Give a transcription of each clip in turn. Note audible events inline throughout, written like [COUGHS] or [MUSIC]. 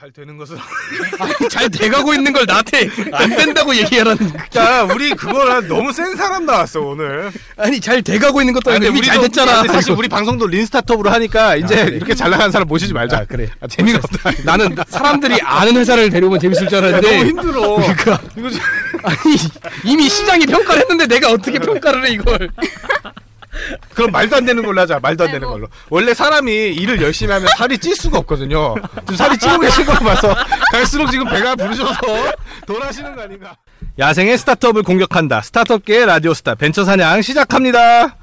잘 되는 [LAUGHS] 아니, 잘 돼가고 있는 걸 나한테 안 된다고 얘기하라는 야. 우리 그거랑 너무 센 사람 나왔어 오늘. 아니 잘 돼가고 있는 것도 아니고 이미 잘 됐잖아. 사실 우리 방송도 린스타톱으로 하니까 이제 아, 그래. 이렇게 잘 나가는 사람 모시지 말자. 아, 그래. 아, 재미가 없다. 나는 사람들이 아는 회사를 데려오면 재밌을 줄 야, 알았는데 너무 힘들어. 그러니까. 아니 이미 시장이 평가를 했는데 내가 어떻게 평가를 해 이걸 그럼 말도 안 되는 걸로 하자. 말도 안 되는 걸로. 원래 사람이 일을 열심히 하면 살이 찔 수가 없거든요. 지금 살이 찌고 계신 거 봐서 갈수록 지금 배가 부르셔서 돌아시는 거 아닌가. 야생의 스타트업을 공격한다. 스타트업계의 라디오스타 벤처 사냥 시작합니다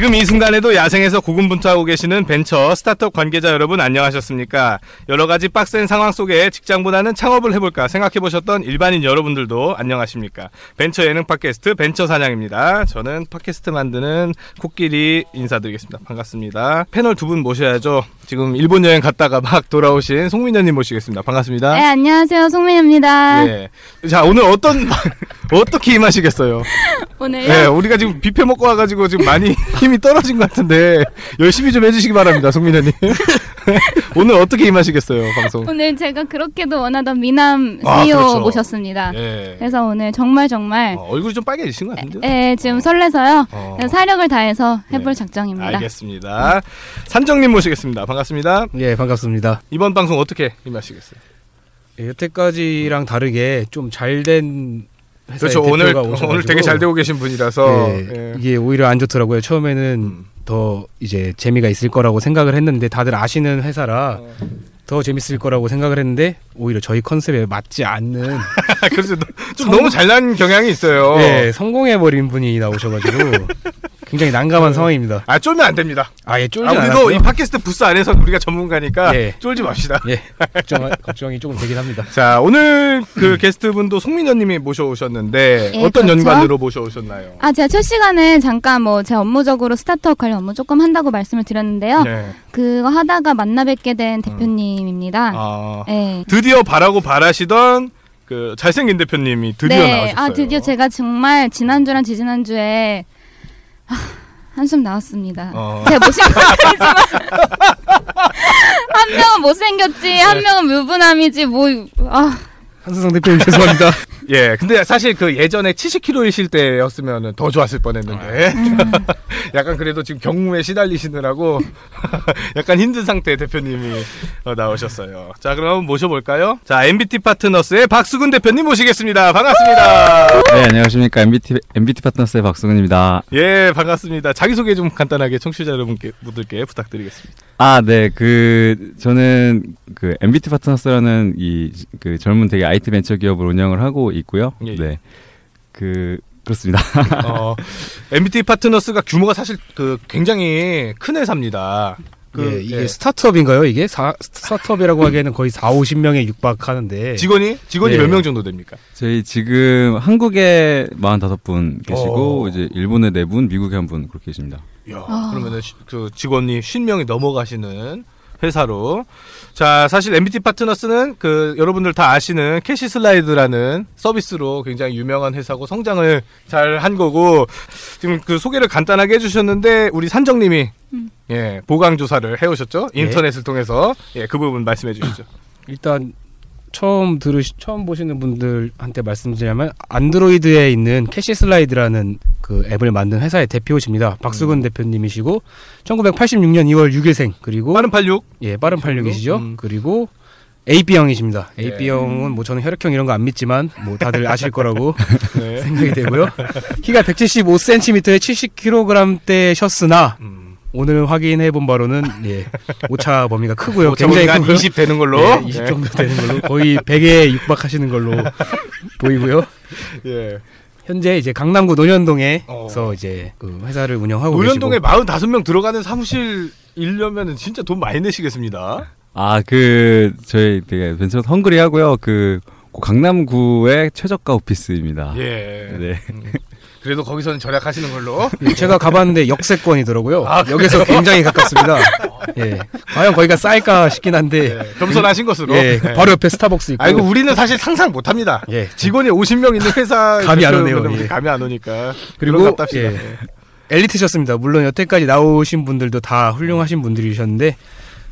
지금 이 순간에도 야생에서 고군분투하고 계시는 벤처 스타트업 관계자 여러분 안녕하셨습니까? 여러 가지 빡센 상황 속에 직장보다는 창업을 해볼까 생각해 보셨던 일반인 여러분들도 안녕하십니까? 벤처 예능 팟캐스트 벤처 사냥입니다. 저는 팟캐스트 만드는 코끼리 인사드리겠습니다. 반갑습니다. 패널 두 분 모셔야죠. 지금 일본 여행 갔다가 막 돌아오신 송민현님 모시겠습니다. 반갑습니다. 네, 안녕하세요. 송민입니다. 예. 자 오늘 어떤 [LAUGHS] 어떻게 임하시겠어요? [LAUGHS] 오늘요? 네, 우리가 지금 뷔페 먹고 와가지고 지금 많이 힘 [LAUGHS] 이 떨어진 것 같은데 열심히 좀 해주시기 바랍니다, 송민현님. [LAUGHS] 오늘 어떻게 임하시겠어요, 방송? 오늘 제가 그렇게도 원하던 미남 아, CEO 그렇죠. 모셨습니다. 예. 그래서 오늘 정말 정말 어, 얼굴이 좀 빨개지신 것 같은데요? 예, 지금 설레서요. 어. 사력을 다해서 해볼 네. 작정입니다. 알겠습니다. 산정님 모시겠습니다. 반갑습니다. 예 반갑습니다 이번 방송 어떻게 임하시겠어요? 예, 여태까지랑 다르게 좀 잘된 그렇죠. 오늘 오늘 되게 잘 되고 계신 분이라서 예, 예. 이게 오히려 안 좋더라고요 처음에는 음. 더 이제 재미가 있을 거라고 생각을 했는데 다들 아시는 회사라 어. 더 재밌을 거라고 생각을 했는데 오히려 저희 컨셉에 맞지 않는 [LAUGHS] 그래서 좀 너무 잘난 경향이 있어요. 예, 성공해 버린 분이 나오셔가지고 [LAUGHS] 굉장히 난감한 상황입니다. 아 쫄면 안 됩니다. 아예 쫄지 아, 우리도 않았고요. 이 팟캐스트 부스 안에서 우리가 전문가니까 예. 쫄지 맙시다. 예, 걱정, 걱정이 조금 되긴 합니다. 자 오늘 그 게스트분도 송민현님이 모셔오셨는데 예, 어떤 그렇죠. 연관으로 모셔오셨나요? 아, 제가 첫 시간에 잠깐 뭐 제 업무적으로 스타트업 관련 업무 조금 한다고 말씀을 드렸는데요. 네. 그거 하다가 만나 뵙게 된 대표님입니다. 아 예. 드디어 바라고 바라시던 그 잘생긴 대표님이 드디어 네. 나오셨어요. 아, 드디어 제가 정말 지난주랑 지지난주에 아, [LAUGHS] 한숨 나왔습니다. 어. [LAUGHS] 제가 아니지만 [LAUGHS] 한 명은 못생겼지 네. 한 명은 무분함이지 뭐 아, 한수성 대표님 죄송합니다. 예, 근데 사실 그 예전에 70kg이실 때였으면 더 좋았을 뻔했는데 [LAUGHS] 약간 그래도 지금 경무에 시달리시느라고 [LAUGHS] 약간 힘든 상태 대표님이 어, 나오셨어요. 자, 그럼 모셔볼까요? 자, MBT 파트너스의 박수근 대표님 모시겠습니다. 반갑습니다. 네, 안녕하십니까. MBT, MBT 파트너스의 박수근입니다. 예, 반갑습니다. 자기소개 좀 간단하게 청취자 여러분께 분들께 부탁드리겠습니다. 아, 네, 그, 저는 그 MBT 파트너스라는 이, 그 젊은 되게 IT 벤처 기업을 운영을 하고 있고요. 예, 예. 네. 그, 그렇습니다. [LAUGHS] 어, MBT 파트너스가 규모가 사실 그 굉장히 큰 회사입니다. 그 예, 이게 예. 스타트업인가요? 이게 사, 스타트업이라고 하기에는 거의 4, 50명에 육박하는데 직원이 직원이 예. 몇명 정도 됩니까? 저희 지금 한국에 45분 계시고, 어. 이제 일본에 4분, 미국에 1분 그렇게 계십니다. 야, 아. 그러면은 시- 그 직원이 50명이 넘어가시는 회사로 자 사실 NBT 파트너스는 그 여러분들 다 아시는 캐시 슬라이드라는 서비스로 굉장히 유명한 회사고 성장을 잘 한 거고 지금 그 소개를 간단하게 해주셨는데 우리 산정님이 음. 예 보강 조사를 해오셨죠 예. 인터넷을 통해서 예그 부분 말씀해 주시죠. 일단 처음 들으시 처음 보시는 분들한테 말씀드리자면 안드로이드에 있는 캐시 슬라이드라는 그 앱을 만든 회사의 대표십니다. 박수근 음. 대표님이시고 1986년 2월 6일생 그리고 빠른 86. 예 빠른 86이시죠. 음. 그리고 AB형이십니다. 예. AB형은 뭐 저는 혈액형 이런 거 안 믿지만 뭐 다들 [LAUGHS] 아실 거라고 네. 생각이 되고요. 키가 175cm에 70kg대셨으나 음. 오늘 확인해 본 바로는 [LAUGHS] 예 오차 범위가 크고요. 굉장히 굉장히 한 크고요. 20 되는 걸로. 예, 20 정도 되는 걸로 거의 100에 육박하시는 걸로 보이고요. 예. 현재 이제 강남구 논현동에서 어. 이제 그 회사를 운영하고 노현동에 계시고 45명 들어가는 사무실 일려면은 진짜 돈 많이 내시겠습니다. 아, 그, 저희 되게 벤처 헝그리 하고요. 그, 그 강남구의 최저가 오피스입니다. 예. 네. 그래도 거기서는 절약하시는 걸로. 예, 제가 가봤는데 역세권이더라고요. 아, 여기서 굉장히 가깝습니다. [LAUGHS] 예, 과연 거기가 쌀까 싶긴 한데 예. 겸손하신 것으로. 예, 예. 바로 옆에 스타벅스 있고. 아이고 우리는 사실 상상 못 합니다. 예, 직원이 50명 있는 회사 [LAUGHS] 감이 안 오네요, 예. 감이 안 오니까. 그리고. 예. 엘리트셨습니다. 물론 여태까지 나오신 분들도 다 훌륭하신 분들이셨는데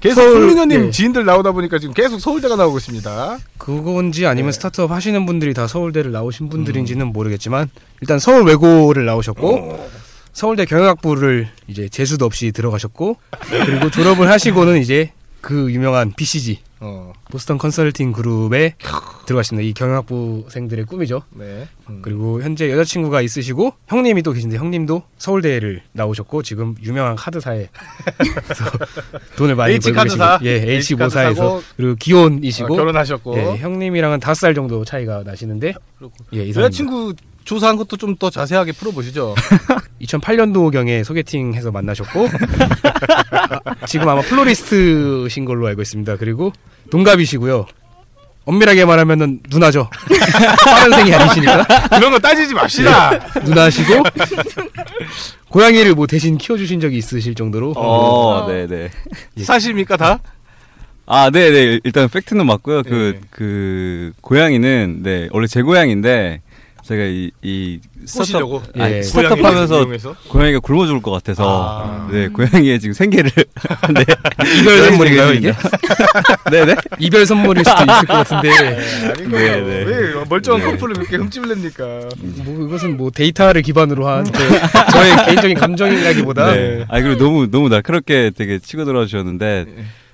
계속 송민호님 예. 지인들 나오다 보니까 지금 계속 서울대가 나오고 있습니다. 그건지 아니면 예. 스타트업 하시는 분들이 다 서울대를 나오신 분들인지는 모르겠지만 일단 서울 외고를 나오셨고 서울대 경영학부를 이제 재수도 없이 들어가셨고 그리고 졸업을 하시고는 이제 그 유명한 BCG 어. 보스턴 컨설팅 그룹에 들어가십니다. 이 경영학부생들의 꿈이죠. 네. 음. 그리고 현재 여자친구가 있으시고 형님이 또 계신데 형님도 서울대를 나오셨고 지금 유명한 카드사에 [LAUGHS] 돈을 많이 H 벌고 계시고 카드사. 예 H 카드사고 그리고 어, 기혼이시고 결혼하셨고 예, 형님이랑은 다섯 살 정도 차이가 나시는데 예, 이상입니다. 여자친구 조사한 것도 좀 더 자세하게 풀어보시죠. [LAUGHS] 2008년도경에 소개팅해서 만나셨고 아, [LAUGHS] 지금 아마 플로리스트신 걸로 알고 있습니다. 그리고 동갑이시고요. 엄밀하게 말하면은 누나죠. [LAUGHS] 빠른생이 아니시니까 그런 거 따지지 맙시다. 누나시고 고양이를 뭐 대신 키워주신 적이 있으실 정도로 어, 네네. 사실입니까 다? 아, 네네. 일단 팩트는 맞고요. 그, 네. 그, 고양이는, 네, 원래 제 고양인데, 제가 이, 이. 스타트업, 아니, 예. 스타트업 하면서 이용해서? 고양이가 굶어 죽을 것 같아서, 아. 네, 고양이의 지금 생계를, [LAUGHS] 네. 이별 선물인가요 이게? [LAUGHS] 네네. 이별 선물일 수도 있을 것 같은데 아니고 네, 네. 왜 멀쩡한 네. 커플을 그렇게 흠집을 냅니까? 뭐 이것은 뭐 데이터를 기반으로 한 저, 저의 개인적인 감정이라기보다 네. 아, 그리고 너무, 너무 날카롭게 되게 치고 들어 주셨는데,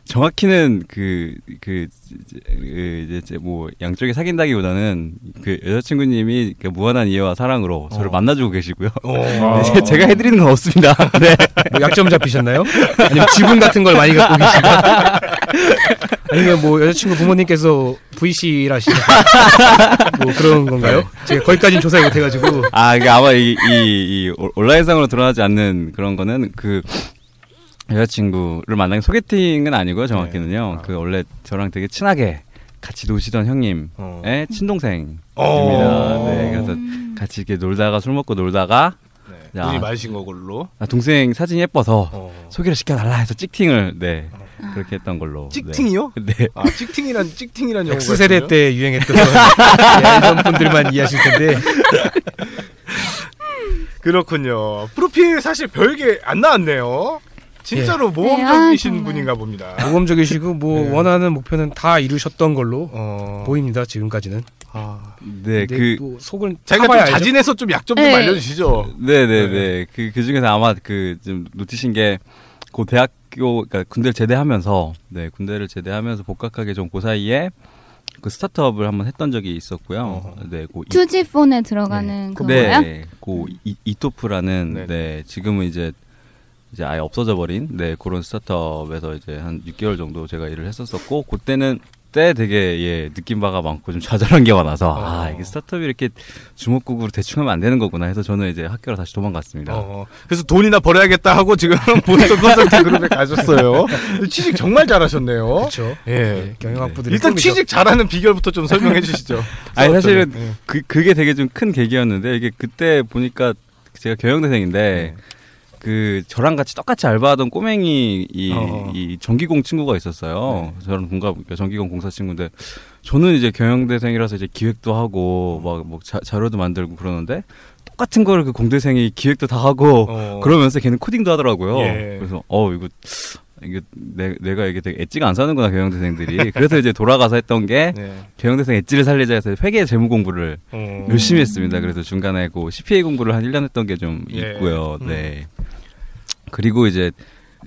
정확히는 그, 그, 이제, 그 이제 뭐, 양쪽에 사귄다기보다는 그 여자친구님이 그 무한한 이해와 사랑으로 저를 어. 만나주고 계시고요. 어. 네, 제- 제가 해드리는 건 없습니다. [LAUGHS] 네. 뭐 약점 잡히셨나요? 아니면 지분 같은 걸 많이 갖고 계신가? [LAUGHS] 아니면 뭐 여자친구 부모님께서 VC라시나 뭐 그런 건가요? 제가 거기까지는 조사를 못해가지고 아, 이게 아마 이, 이, 이 올- 온라인상으로 드러나지 않는 그런 거는 그 여자친구를 만난 게 소개팅은 아니고요, 정확히는요. 아. 그 원래 저랑 되게 친하게 같이 노시던 형님의 어. 친동생입니다. 어. 네, 그래서 같이 이렇게 놀다가 술 먹고 놀다가 네. 야. 눈이 마신 거걸로. 아, 동생 사진이 예뻐서 어. 소개를 시켜달라 해서 찍팅을 네 그렇게 했던 걸로. 찍팅이요? 네. 네. 아 찍팅이란 찍팅이란 용어가 X세대 있군요. 때 유행했던 [LAUGHS] 예전 분들만 이해하실 텐데 [LAUGHS] 그렇군요. 프로필 사실 별게 안 나왔네요. 진짜로 모험적이신 네, 아. 분인가 봅니다. 모범적이시고 뭐 네. 원하는 목표는 다 이루셨던 걸로 어. 보입니다 지금까지는. 아. 네, 그 뭐 속은 자기가 좀 알죠. 자진해서 좀약좀좀 네. 알려주시죠. 네 네 네. 그, 그 중에서 아마 그, 좀 놓치신 게, 고 대학교, 그니까 군대를 제대하면서, 네, 군대를 제대하면서 복학하기 전그 사이에, 그 스타트업을 한번 했던 적이 있었고요. 어허. 네, 고, 이, 투지폰에 들어가는 그거요? 네, 고 이, 이토프라는, 네. 네. 지금은 이제, 이제 아예 없어져 버린, 네, 그런 스타트업에서 이제 한 6개월 정도 제가 일을 했었었고, 그때는, 때 되게 예 느낀 바가 많고 좀 좌절한 게 많아서 어. 아 이게 스타트업이 이렇게 주먹국으로 대충 하면 안 되는 거구나 해서 저는 이제 학교로 다시 도망갔습니다. 어, 그래서 돈이나 벌어야겠다 하고 지금 [LAUGHS] 보스턴 컨설팅 그룹에 가셨어요. [LAUGHS] 취직 정말 잘하셨네요. 그렇죠. 예. 경영학부들이 일단 꿈이죠. 취직 잘하는 비결부터 좀 설명해 주시죠. [LAUGHS] 아니 사실은 예. 그 그게 되게 좀 큰 계기였는데 이게 그때 보니까 제가 경영대생인데 그 저랑 같이 똑같이 알바하던 꼬맹이 이, 어. 이 전기공 친구가 있었어요. 저랑 동갑 그러니까 전기공 공사 친구인데 저는 이제 경영대생이라서 이제 기획도 하고 막 뭐 자료도 만들고 그러는데 똑같은 거를 그 공대생이 기획도 다 하고 어. 그러면서 걔는 코딩도 하더라고요. 예. 그래서 어 이거 이게 내, 내가 이게 되게 엣지가 안 사는구나 경영대생들이 그래서 이제 돌아가서 했던 게 [LAUGHS] 네. 경영대생 엣지를 살리자 해서 회계 재무 공부를 어. 열심히 했습니다. 그래서 중간에 그 CPA 공부를 한 1년 했던 게좀 예. 있고요. 음. 네. 그리고 이제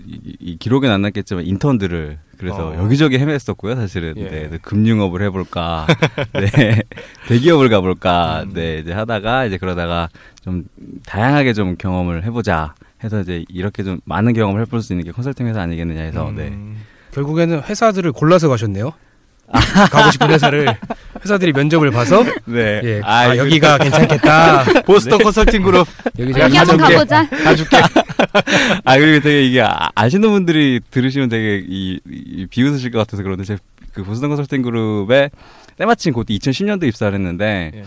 이, 이 기록엔 안 남겠지만 인턴들을 그래서 어. 여기저기 헤맸었고요. 사실은 예. 네, 네, 금융업을 해볼까, [LAUGHS] 네, 대기업을 가볼까, 음. 네, 이제 하다가 이제 그러다가 좀 다양하게 좀 경험을 해보자 해서 이제 이렇게 좀 많은 경험을 해볼 수 있는 게 컨설팅 회사 아니겠느냐 해서 네. 음. 결국에는 회사들을 골라서 가셨네요. 가고 싶은 회사를 회사들이 면접을 봐서 네. 예, 아, 여기가 괜찮겠다. [LAUGHS] 보스턴 컨설팅 그룹 여기 제가 여기 가줄게. 가보자. 가줄게. 아 그리고 되게 이게 아, 아시는 분들이 들으시면 되게 이, 이 비웃으실 것 같아서 그런데 제가 그 보스턴 컨설팅 그룹에 때마침 그때 2010년도 입사를 했는데 예.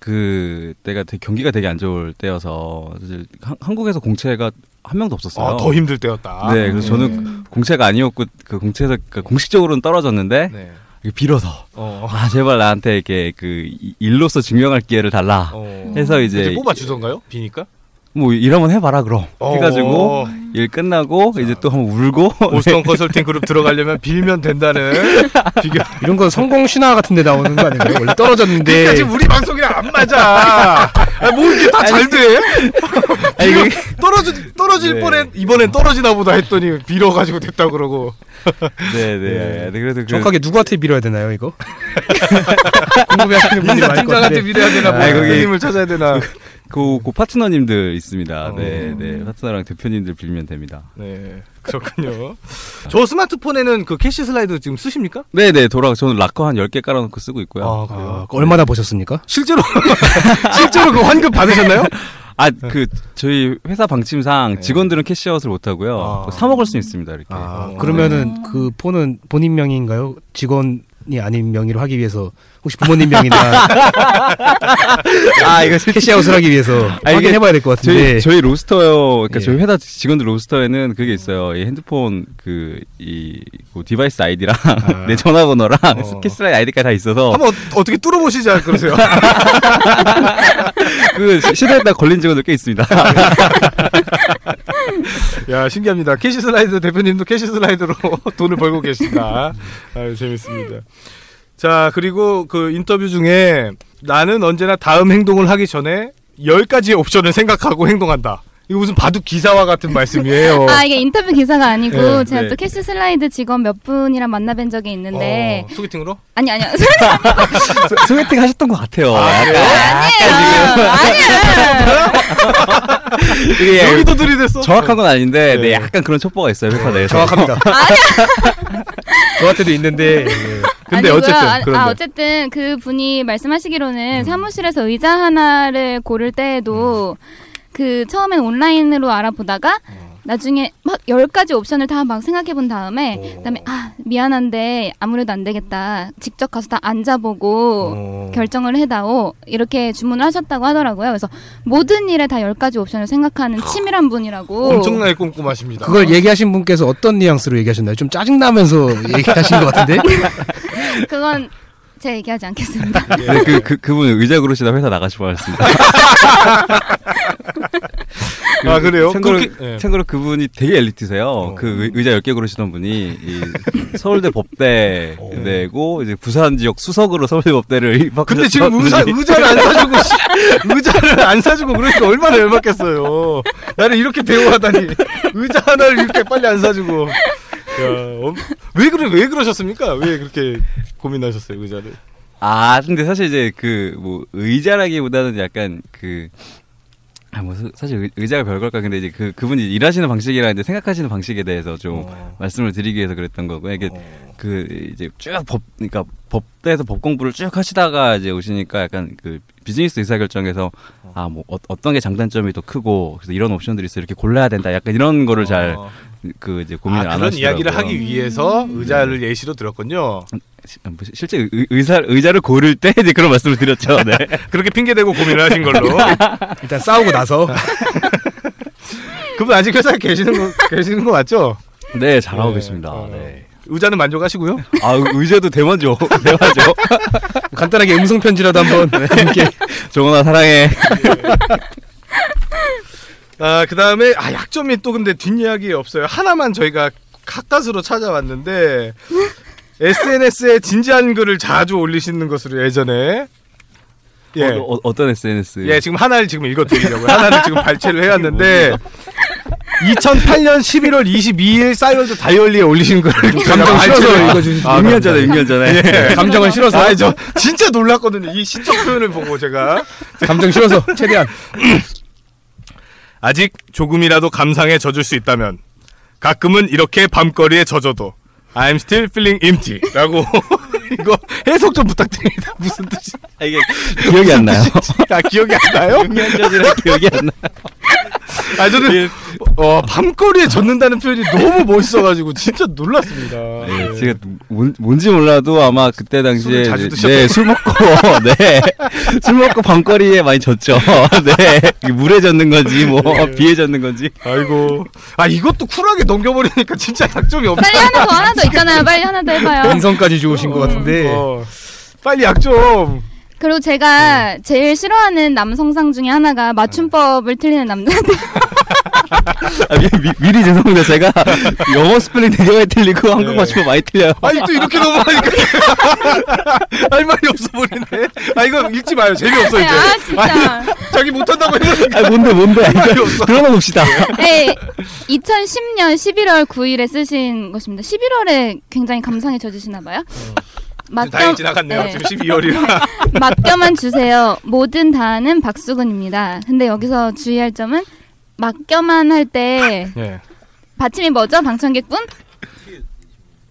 그 때가 되게 경기가 되게 안 좋을 때여서 사실 한, 한국에서 공채가 한 명도 없었어요. 아, 더 힘들 때였다. 네, 그래서 저는 음. 공채가 아니었고 그 공채에서 그 공식적으로는 떨어졌는데 네. 빌어서 어. 아 제발 나한테 이렇게 그 이- 일로서 증명할 기회를 달라 어. 해서 이제 이제 뽑아 주던가요? 비니까? 뭐 일 한번 해봐라 그럼 해가지고 어. 일 끝나고 이제 또 한번 울고 보스턴 [LAUGHS] 컨설팅 그룹 들어가려면 빌면 된다는 [LAUGHS] 비교. 이런 건 성공 신화 같은 데 나오는 거 아닌가요? 원래 떨어졌는데 그러니까 지금 우리 방송이랑 안 맞아. 아, 뭐 이게 다 잘 돼? 아니, [LAUGHS] 떨어지 떨어질 네. 뻔했 이번엔 떨어지나 보다 했더니 빌어가지고 됐다 그러고. 네네. 네. 그래서 그 정확하게 누구한테 빌어야 되나요 이거? 궁금해하시는 분들이 인사 많을 것 팀장한테 같은데. 빌어야 되나? 뭐 아이, 거기- 대표님을 찾아야 되나? 그, 그 파트너님들 있습니다. 어. 네, 네. 파트너랑 대표님들 빌면 됩니다. 네, 그렇군요. [LAUGHS] 저 스마트폰에는 그 캐시 슬라이드 지금 쓰십니까? 네, 네. 돌아 저는 락커 한 10개 깔아 놓고 쓰고 있고요. 아, 아, 그래요? 그거 얼마나 보셨습니까? 실제로 [LAUGHS] 실제로 그 환급 받으셨나요? [LAUGHS] 아, 그 저희 회사 방침상 네. 직원들은 cash out을 못 하고요. 아. 사 먹을 수 있습니다. 이렇게. 아, 어, 그러면은 그 폰은 본인 명의인가요? 직원 이 아닌 명의로 하기 위해서 혹시 부모님 명의나 [LAUGHS] 아, 이거 cash out을 하기 위해서 아, 이게 확인해봐야 될 것 같은데. 저희 저희 roster요. 그러니까 예. 저희 회사 직원들 roster에는 그게 있어요. 이 핸드폰 그이 그 device 아이디랑 [LAUGHS] 내 전화번호랑 어. 캐시 슬라이드 아이디까지 다 있어서 한번 어- 어떻게 뚫어보시지 않 그러세요? [LAUGHS] 그 시- 시대에 따라 걸린 직원들 꽤 있습니다. 야 신기합니다. 캐시 슬라이드 대표님도 캐시 슬라이드로 [LAUGHS] 돈을 벌고 계신다. 아유 재밌습니다. 자 그리고 그 인터뷰 중에 나는 언제나 다음 행동을 하기 전에 열 가지의 옵션을 생각하고 행동한다. 이거 무슨 바둑 기사와 같은 말씀이에요. [LAUGHS] 아 이게 인터뷰 기사가 아니고 네, 제가 네. 또 캐시 슬라이드 직원 몇 분이랑 만나뵌 적이 있는데 어, 소개팅으로? 아니 아니요 [LAUGHS] 소개팅 하셨던 것 같아요. 아니에요 아니에요 [LAUGHS] 이게 여기도 들이댔어. 정확한 건 아닌데, 네. 네, 약간 그런 첩보가 있어요 회사 내에서. 정확합니다. 저한테도 있는데 예. 근데 아니고요. 어쨌든 아. 아, 어쨌든 그 분이 말씀하시기로는 음. 사무실에서 의자 하나를 고를 때에도 그 처음엔 온라인으로 알아보다가 어. 나중에 막 열 가지 옵션을 다 막 생각해 본 다음에 오. 그다음에 아 미안한데 아무래도 안 되겠다 직접 가서 다 앉아보고 어. 결정을 해다오 이렇게 주문을 하셨다고 하더라고요. 그래서 모든 일에 다 열 가지 옵션을 생각하는 치밀한 분이라고. 엄청나게 꼼꼼하십니다. 그걸 얘기하신 분께서 어떤 뉘앙스로 얘기하셨나요? 좀 짜증나면서 얘기하신 것 같은데? [LAUGHS] 그건 제가 얘기하지 않겠습니다. 네, 그, 그, 그분 의자 고르시다 회사 나가시고 하셨습니다. [LAUGHS] 아 그래요? 참고로, 그렇게- 예. 참고로 그분이 되게 엘리트세요. 어. 그 의- 의자 10개 고르시던 분이 이 서울대 법대 어. 내고 이제 부산 지역 수석으로 서울대 법대를 근데 지금 분이 [LAUGHS] 의자를 안 사주고 씨, 의자를 안 사주고 그러니까 얼마나 열받겠어요. 나를 이렇게 대우하다니 의자 하나를 이렇게 빨리 안 사주고. 야, 엄- 왜 그래 왜 그러셨습니까? 왜 그렇게 고민하셨어요 의자를? 아, 근데 사실 이제 그 뭐 의자라기보다는 약간 그 아, 뭐, 사- 사실 의- 의자가 별걸까. 근데 이제 그, 그분이 일하시는 방식이랑 이제 생각하시는 방식에 대해서 좀 어. 말씀을 드리기 위해서 그랬던 거고요. 이게 어. 그, 이제 쭉 법, 그러니까 법대에서 법 공부를 쭉 하시다가 이제 오시니까 약간 그 비즈니스 의사결정에서 아, 뭐, 어, 어떤 게 장단점이 더 크고 그래서 이런 옵션들이 있어 이렇게 골라야 된다. 약간 이런 거를 잘 어. 그 이제 고민을 아, 안 하시더라고요. 이야기를 하기 위해서 의자를 예시로 들었군요. 실제 의, 의사, 의자를 고를 때 이제 그런 말씀을 드렸죠. 네. [LAUGHS] 그렇게 핑계 대고 고민을 하신 걸로. [LAUGHS] 일단 싸우고 나서 [LAUGHS] 그분 아직 회사에 계시는 거 계시는 거 맞죠? 네, 잘하고 네. 계십니다. 어. 네. 의자는 만족하시고요? 아, 의자도 대만족. 대만족. 간단하게 음성 편지라도 한번 함께 정원아 사랑해. 아, 그 다음에, 아, 약점이 또 근데 뒷이야기 없어요. 하나만 저희가 가까스로 찾아왔는데, SNS에 진지한 글을 자주 올리시는 것으로 예전에. 예. 어, 어, 떤 SNS? 예, 지금 하나를 지금 읽어드리려고요. 하나를 지금 발췌를 해왔는데, 2008년 11월 22일 싸이월드 다이어리에 올리신 글을 감정 실어서 읽어주신 아, 6년 전에, 6년 전에. 예. 감정을 실어서 아, 저 진짜 놀랐거든요. 이 시적 표현을 보고 제가. 감정 실어서 최대한 아직 조금이라도 감상에 젖을 수 있다면 가끔은 이렇게 밤거리에 젖어도 I'm still feeling empty. 라고 [LAUGHS] 이거 해석 좀 부탁드립니다. [LAUGHS] 무슨 뜻이? 아, 이게 기억이 안 나요. 아 기억이 안 나요? 6년 전이라 [LAUGHS] 기억이 안 나요. 아 저는 어, 밤거리에 젖는다는 표현이 너무 멋있어가지고 진짜 놀랐습니다. 네, 예. 제가 뭔, 뭔지 몰라도 아마 그때 당시에 술을 자주 네, 드셨던 네, 술 먹고 [LAUGHS] 네. 술 먹고 밤거리에 많이 졌죠. 네. 술에 젖는 건지 뭐 예. 비에 젖는 건지. 아이고 아 이것도 쿨하게 넘겨버리니까 진짜 약점이 없다. 빨리 하나 더 하나 더 있잖아요. 빨리 하나 더 해봐요. 인성까지 좋으신 것 같은데 어, 빨리 약 좀. 그리고 제가 제일 싫어하는 남성상 중에 하나가 맞춤법을 틀리는 남자들. 아, 미, 미, 미리 죄송합니다. 제가 영어 스펠링 되게 많이 틀리고 한국 네. 맞춤법 많이 틀려요. 아니 또 이렇게 넘어가니까 [LAUGHS] 할 말이 없어 보이네. 아 이거 읽지 마요. 재미없어 이제. 아 진짜. 아니, 자기 못한다고 해놓으니까 아, 뭔데 뭔데. 말이 없어. 그러나 봅시다. 네, 2010년 11월 9일에 쓰신 것입니다. 11월에 굉장히 감상에 젖으시나 봐요. 다행히 지나갔네요. 네. 지금 12월이라. 맡겨만 [LAUGHS] 주세요. 뭐든 다하는 박수근입니다. 근데 여기서 주의할 점은 맡겨만 할때 예. 받침이 뭐죠? 방청객분?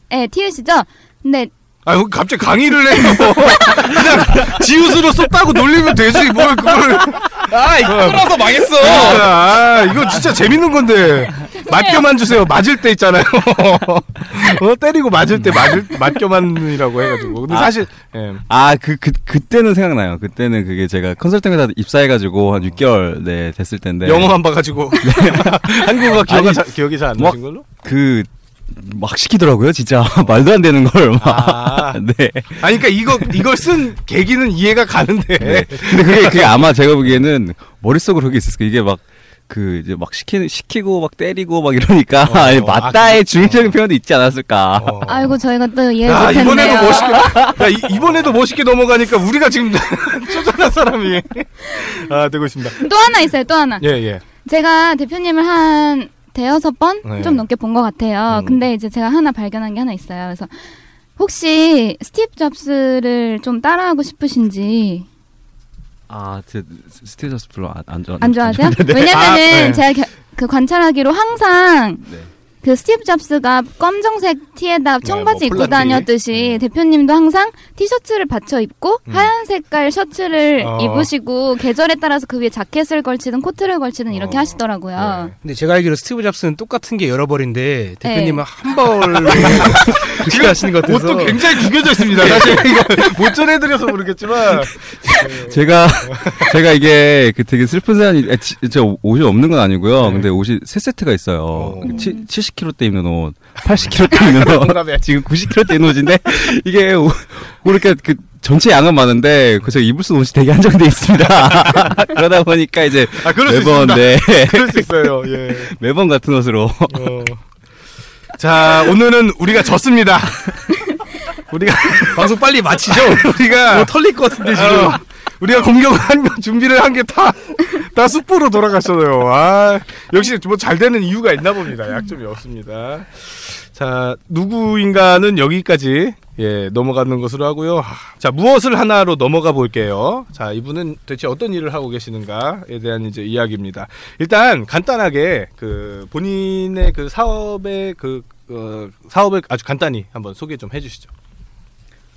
네, 티읕이죠? 근데 아 갑자기 강의를 해요. 그냥 지우스로 썼다고 놀리면 되지 뭘 그걸. 아 이거 끌어서 망했어 아 이거 진짜 재밌는 건데. 맡겨만 주세요. 맞을 때 있잖아요. [LAUGHS] 어 때리고 맞을 때 맞을 맡겨만이라고 해가지고. 근데 아. 사실 예. 아, 그, 그, 그때는 생각나요. 그때는 그게 제가 컨설팅 회사 입사해가지고 한 6개월, 네, 됐을 텐데. 영어만 봐가지고 [LAUGHS] 한국어가 기억이 아니, 잘, 기억이 잘안 뭐- 나신 걸로? 그, 막 시키더라고요, 진짜. [LAUGHS] 말도 안 되는 걸, 막. 아. 네. 아니 그러니까 이거 이걸 쓴 계기는 이해가 가는데 네. 근데 그게, 그게 아마 제가 보기에는 머릿속으로 그게 있었어요. 이게 막, 그, 이제 막 시키, 시키고 막 때리고 막 이러니까, 어, 아니, 아, 맞다의 그- 중의적인 어. 표현도 있지 않았을까. 어. 아이고 저희가 또 이해 야, 못했네요. 이번에도 멋있게, [LAUGHS] 야, 이, 이번에도 멋있게 넘어가니까 우리가 지금 [LAUGHS] 쪼잔한 사람이 아 되고 있습니다. 또 하나 있어요. 또 하나. 예 예. 제가 대표님을 한 대여섯 번 네. 좀 넘게 본 것 같아요. 음. 근데 이제 제가 하나 발견한 게 하나 있어요. 그래서 혹시 스티브 잡스를 좀 따라하고 싶으신지 아, 제 잡스 별로 안, 안 좋아. 안 좋아하세요? 왜냐면은 아, 네. 제가 겨- 그 관찰하기로 항상 네. 그 스티브 잡스가 검정색 티에다 네, 청바지 네, 뭐 입고 다녔듯이 네. 대표님도 항상 티셔츠를 받쳐 입고 음. 하얀 색깔 셔츠를 어. 입으시고 계절에 따라서 그 위에 자켓을 걸치든 코트를 걸치든 이렇게 어. 하시더라고요. 네. 근데 제가 알기로 스티브 잡스는 똑같은 게 여러 벌인데 대표님은 네. 한 벌로 [LAUGHS] [LAUGHS] 하시는 것 같아서 옷도 굉장히 구겨져 있습니다. 네. 사실 이거 못 전해드려서 모르겠지만 제가 제가 이게 그 되게 슬픈 사연이 아, 제 옷이 없는 건 아니고요. 근데 옷이 세 세트가 있어요. 어. 그 80kg대 입는 옷, 80kg대 입는 옷, 지금 90kg대 입는 옷인데 이게 그러니까 그 전체 양은 많은데 그래서 입을 수 옷이 되게 한정돼 있습니다. [LAUGHS] 그러다 보니까 이제 아, 매번 네 [LAUGHS] 그럴 수 있어요. 예. 매번 같은 옷으로. 어. 자 오늘은 우리가 졌습니다. [LAUGHS] 우리가 방송 빨리 마치죠. 우리가 뭐 털릴 것 같은데 지금. 어. 어, 우리가 공격한 거 준비를 한 게 다다 숯불로 돌아갔어요. 아 역시 뭐 잘 되는 이유가 있나 봅니다. 약점이 없습니다. 자 누구인가는 여기까지 예 넘어가는 것으로 하고요. 하, 자 무엇을 하나로 넘어가 볼게요. 자 이분은 대체 어떤 일을 하고 계시는가에 대한 이제 이야기입니다. 일단 간단하게 그 본인의 그 사업의 그 어, 사업을 아주 간단히 한번 소개 좀 해주시죠.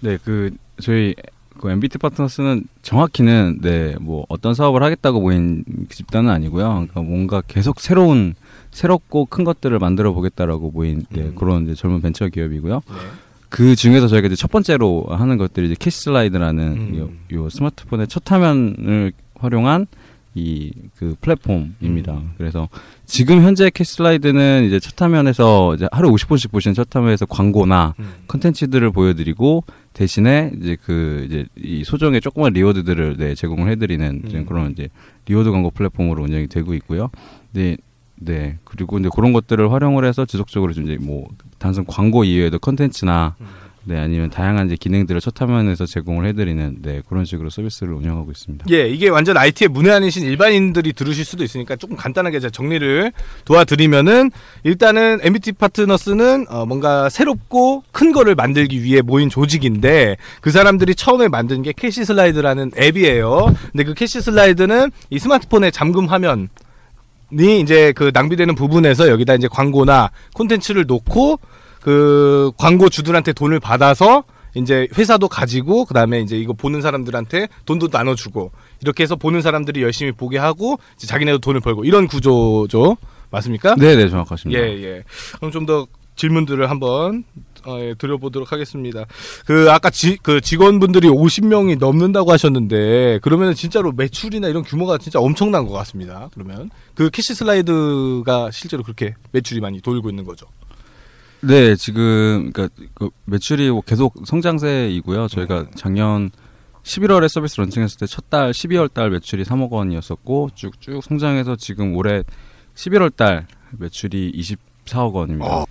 네, 그 저희 그 MBT 파트너스는 정확히는 네, 뭐 어떤 사업을 하겠다고 모인 집단은 아니고요. 그러니까 뭔가 계속 새로운 새롭고 큰 것들을 만들어 보겠다라고 모인 네, 음. 그런 이제 젊은 벤처 기업이고요. 네. 그 중에서 저희가 이제 첫 번째로 하는 것들이 이제 캐시 슬라이드라는 음. 요, 요 스마트폰의 첫 화면을 활용한 이 그 플랫폼입니다. 그래서 지금 현재 캐시슬라이드는 이제 첫 화면에서 이제 하루 50분씩 보시는 첫 화면에서 광고나 음. 컨텐츠들을 보여드리고 대신에 이제 그 이제 이 소정의 조그만 reward들을 네, 제공을 해드리는 음. 그런 이제 reward 광고 플랫폼으로 운영이 되고 있고요. 네, 네 그리고 이제 그런 것들을 활용을 해서 지속적으로 좀 이제 뭐 단순 광고 이외에도 컨텐츠나 음. 네 아니면 다양한 이제 기능들을 첫 화면에서 제공을 해드리는 네 그런 식으로 서비스를 운영하고 있습니다. 예, 이게 완전 IT에 문외한이신 일반인들이 들으실 수도 있으니까 조금 간단하게 제가 정리를 도와드리면은 일단은 NBT 파트너스는 어, 뭔가 새롭고 큰 거를 만들기 위해 모인 조직인데 그 사람들이 처음에 만든 게 캐시 슬라이드라는 앱이에요. 근데 그 캐시 슬라이드는 이 스마트폰의 잠금 화면 이 이제 그 낭비되는 부분에서 여기다 이제 광고나 콘텐츠를 놓고 그 광고주들한테 돈을 받아서 이제 회사도 가지고 그다음에 이제 이거 보는 사람들한테 돈도 나눠주고 이렇게 해서 보는 사람들이 열심히 보게 하고 이제 자기네도 돈을 벌고 이런 구조죠 맞습니까? 네, 네 정확하십니다. 예, 예. 그럼 좀 더 질문들을 한번 어, 예, 드려보도록 하겠습니다. 그 아까 지, 그 직원분들이 50명이 넘는다고 하셨는데 그러면 진짜로 매출이나 이런 규모가 진짜 엄청난 것 같습니다. 그러면 그 캐시 슬라이드가 실제로 그렇게 매출이 많이 돌고 있는 거죠. 네, 지금 그러니까 그 매출이 계속 성장세이고요. 저희가 작년 11월에 서비스 런칭했을 때 첫 달 12월 달 매출이 3억 원이었었고 쭉쭉 성장해서 지금 올해 11월 달 매출이 24억 원입니다. 어.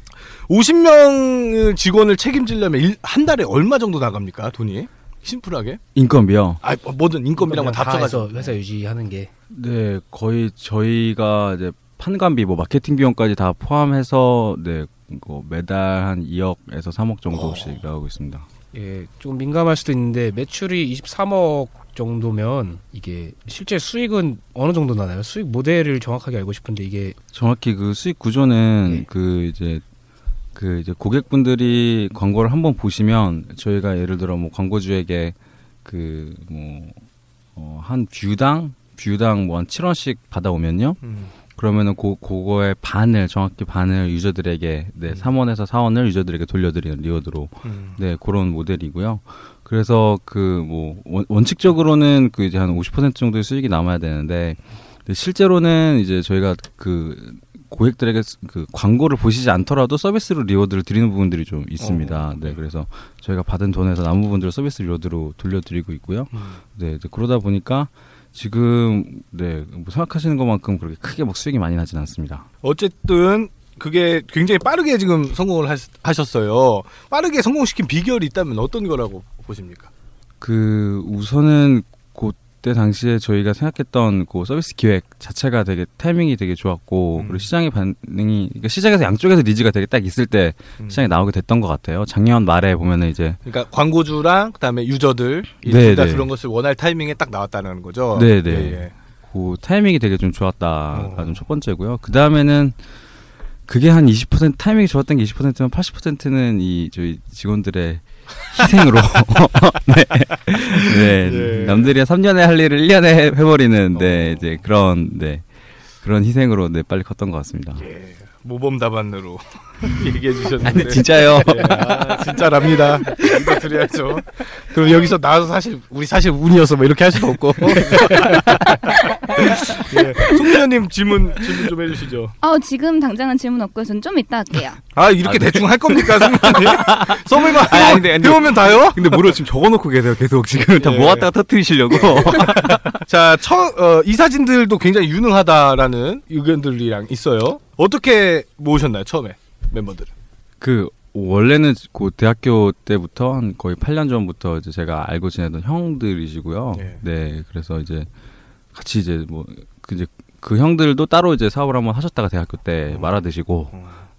50명 직원을 책임지려면 일- 한 달에 얼마 정도 나갑니까 돈이? 심플하게? 인건비요. 아 뭐든 인건비랑 다 합쳐가지고 회사 유지하는 게 네, 거의 저희가 이제 판관비, 뭐 마케팅 비용까지 다 포함해서 네, 뭐 매달 한 2억에서 3억 정도씩 나오고 있습니다. 예, 조금 민감할 수도 있는데 매출이 23억 정도면 이게 실제 수익은 어느 정도 나나요? 수익 모델을 정확하게 알고 싶은데 이게 정확히 그 수익 구조는 네. 그 이제 그 이제 고객분들이 광고를 한번 보시면 저희가 예를 들어 뭐 광고주에게 그 뭐한 view당 view당 뭐한 7원씩 받아오면요. 음. 그러면은 고, 그거의 반을 정확히 반을 user들에게 네, 음. 3원에서 4원을 user들에게 돌려드리는 reward로 음. 네 그런 모델이고요. 그래서 그 뭐 원칙적으로는 그 이제 한 50% 정도의 수익이 남아야 되는데 실제로는 이제 저희가 그 고객들에게 스- 그 광고를 보시지 않더라도 서비스로 reward를 드리는 부분들이 좀 있습니다. 어, 네, 그래서 저희가 받은 돈에서 남은 부분들을 서비스 리워드로 돌려드리고 있고요. 음. 네, 그러다 보니까 지금 네, 뭐 생각하시는 것만큼 그렇게 크게 막 수익이 많이 나진 않습니다. 어쨌든 그게 굉장히 빠르게 지금 성공을 하셨, 하셨어요. 빠르게 성공시킨 비결이 있다면 어떤 거라고 보십니까? 그 우선은 그때 당시에 저희가 생각했던 그 서비스 기획 자체가 되게 타이밍이 되게 좋았고 음. 그리고 시장의 반응이 그러니까 시장에서 양쪽에서 니즈가 되게 딱 있을 때 음. 시장에 나오게 됐던 것 같아요. 작년 말에 보면은 이제 그러니까 광고주랑 그다음에 유저들 네, 둘다 네. 그런 것을 원할 타이밍에 딱 나왔다는 거죠. 네, 네. 예, 예. 그 타이밍이 되게 좀 좋았다가 어. 좀첫 번째고요. 그 다음에는 그게 한 20% 타이밍이 좋았던 게 20%면 80%는 이 저희 직원들의 희생으로 [LAUGHS] 네. 네. 예. 남들이 3년에 할 일을 1년에 해버리는 네 어. 이제 그런 네 그런 희생으로 네 빨리 컸던 것 같습니다. 예. 모범 답안으로 [LAUGHS] 얘기해 주셨는데. 아니 진짜요? 예, 아, 진짜랍니다. 이거 드려야죠. 그럼 여기서 나와서 사실 우리 사실 운이어서 뭐 이렇게 할 수도 없고. [LAUGHS] 예. 송민현님 질문 질문 좀 해주시죠. 어, 지금 당장은 질문 없고요. 전 좀 이따 할게요. 아 이렇게 대충 할 겁니까 송민현님? 썸을만 [LAUGHS] 아니, 아니, 근데- 해오면 다요? 근데 뭐를 지금 적어놓고 계세요 계속 지금 다 예. 모았다가 터트리시려고. [LAUGHS] 자, 처, 어, 이 사진들도 굉장히 유능하다라는 의견들이랑 있어요. 어떻게 모으셨나요 처음에 멤버들을? 그 원래는 그 대학교 때부터 한 거의 8년 전부터 이제 제가 알고 지내던 형들이시고요. 네. 네. 그래서 이제 같이 이제 뭐그 이제 그 형들도 따로 이제 사업을 한번 하셨다가 대학교 때 음. 말아 드시고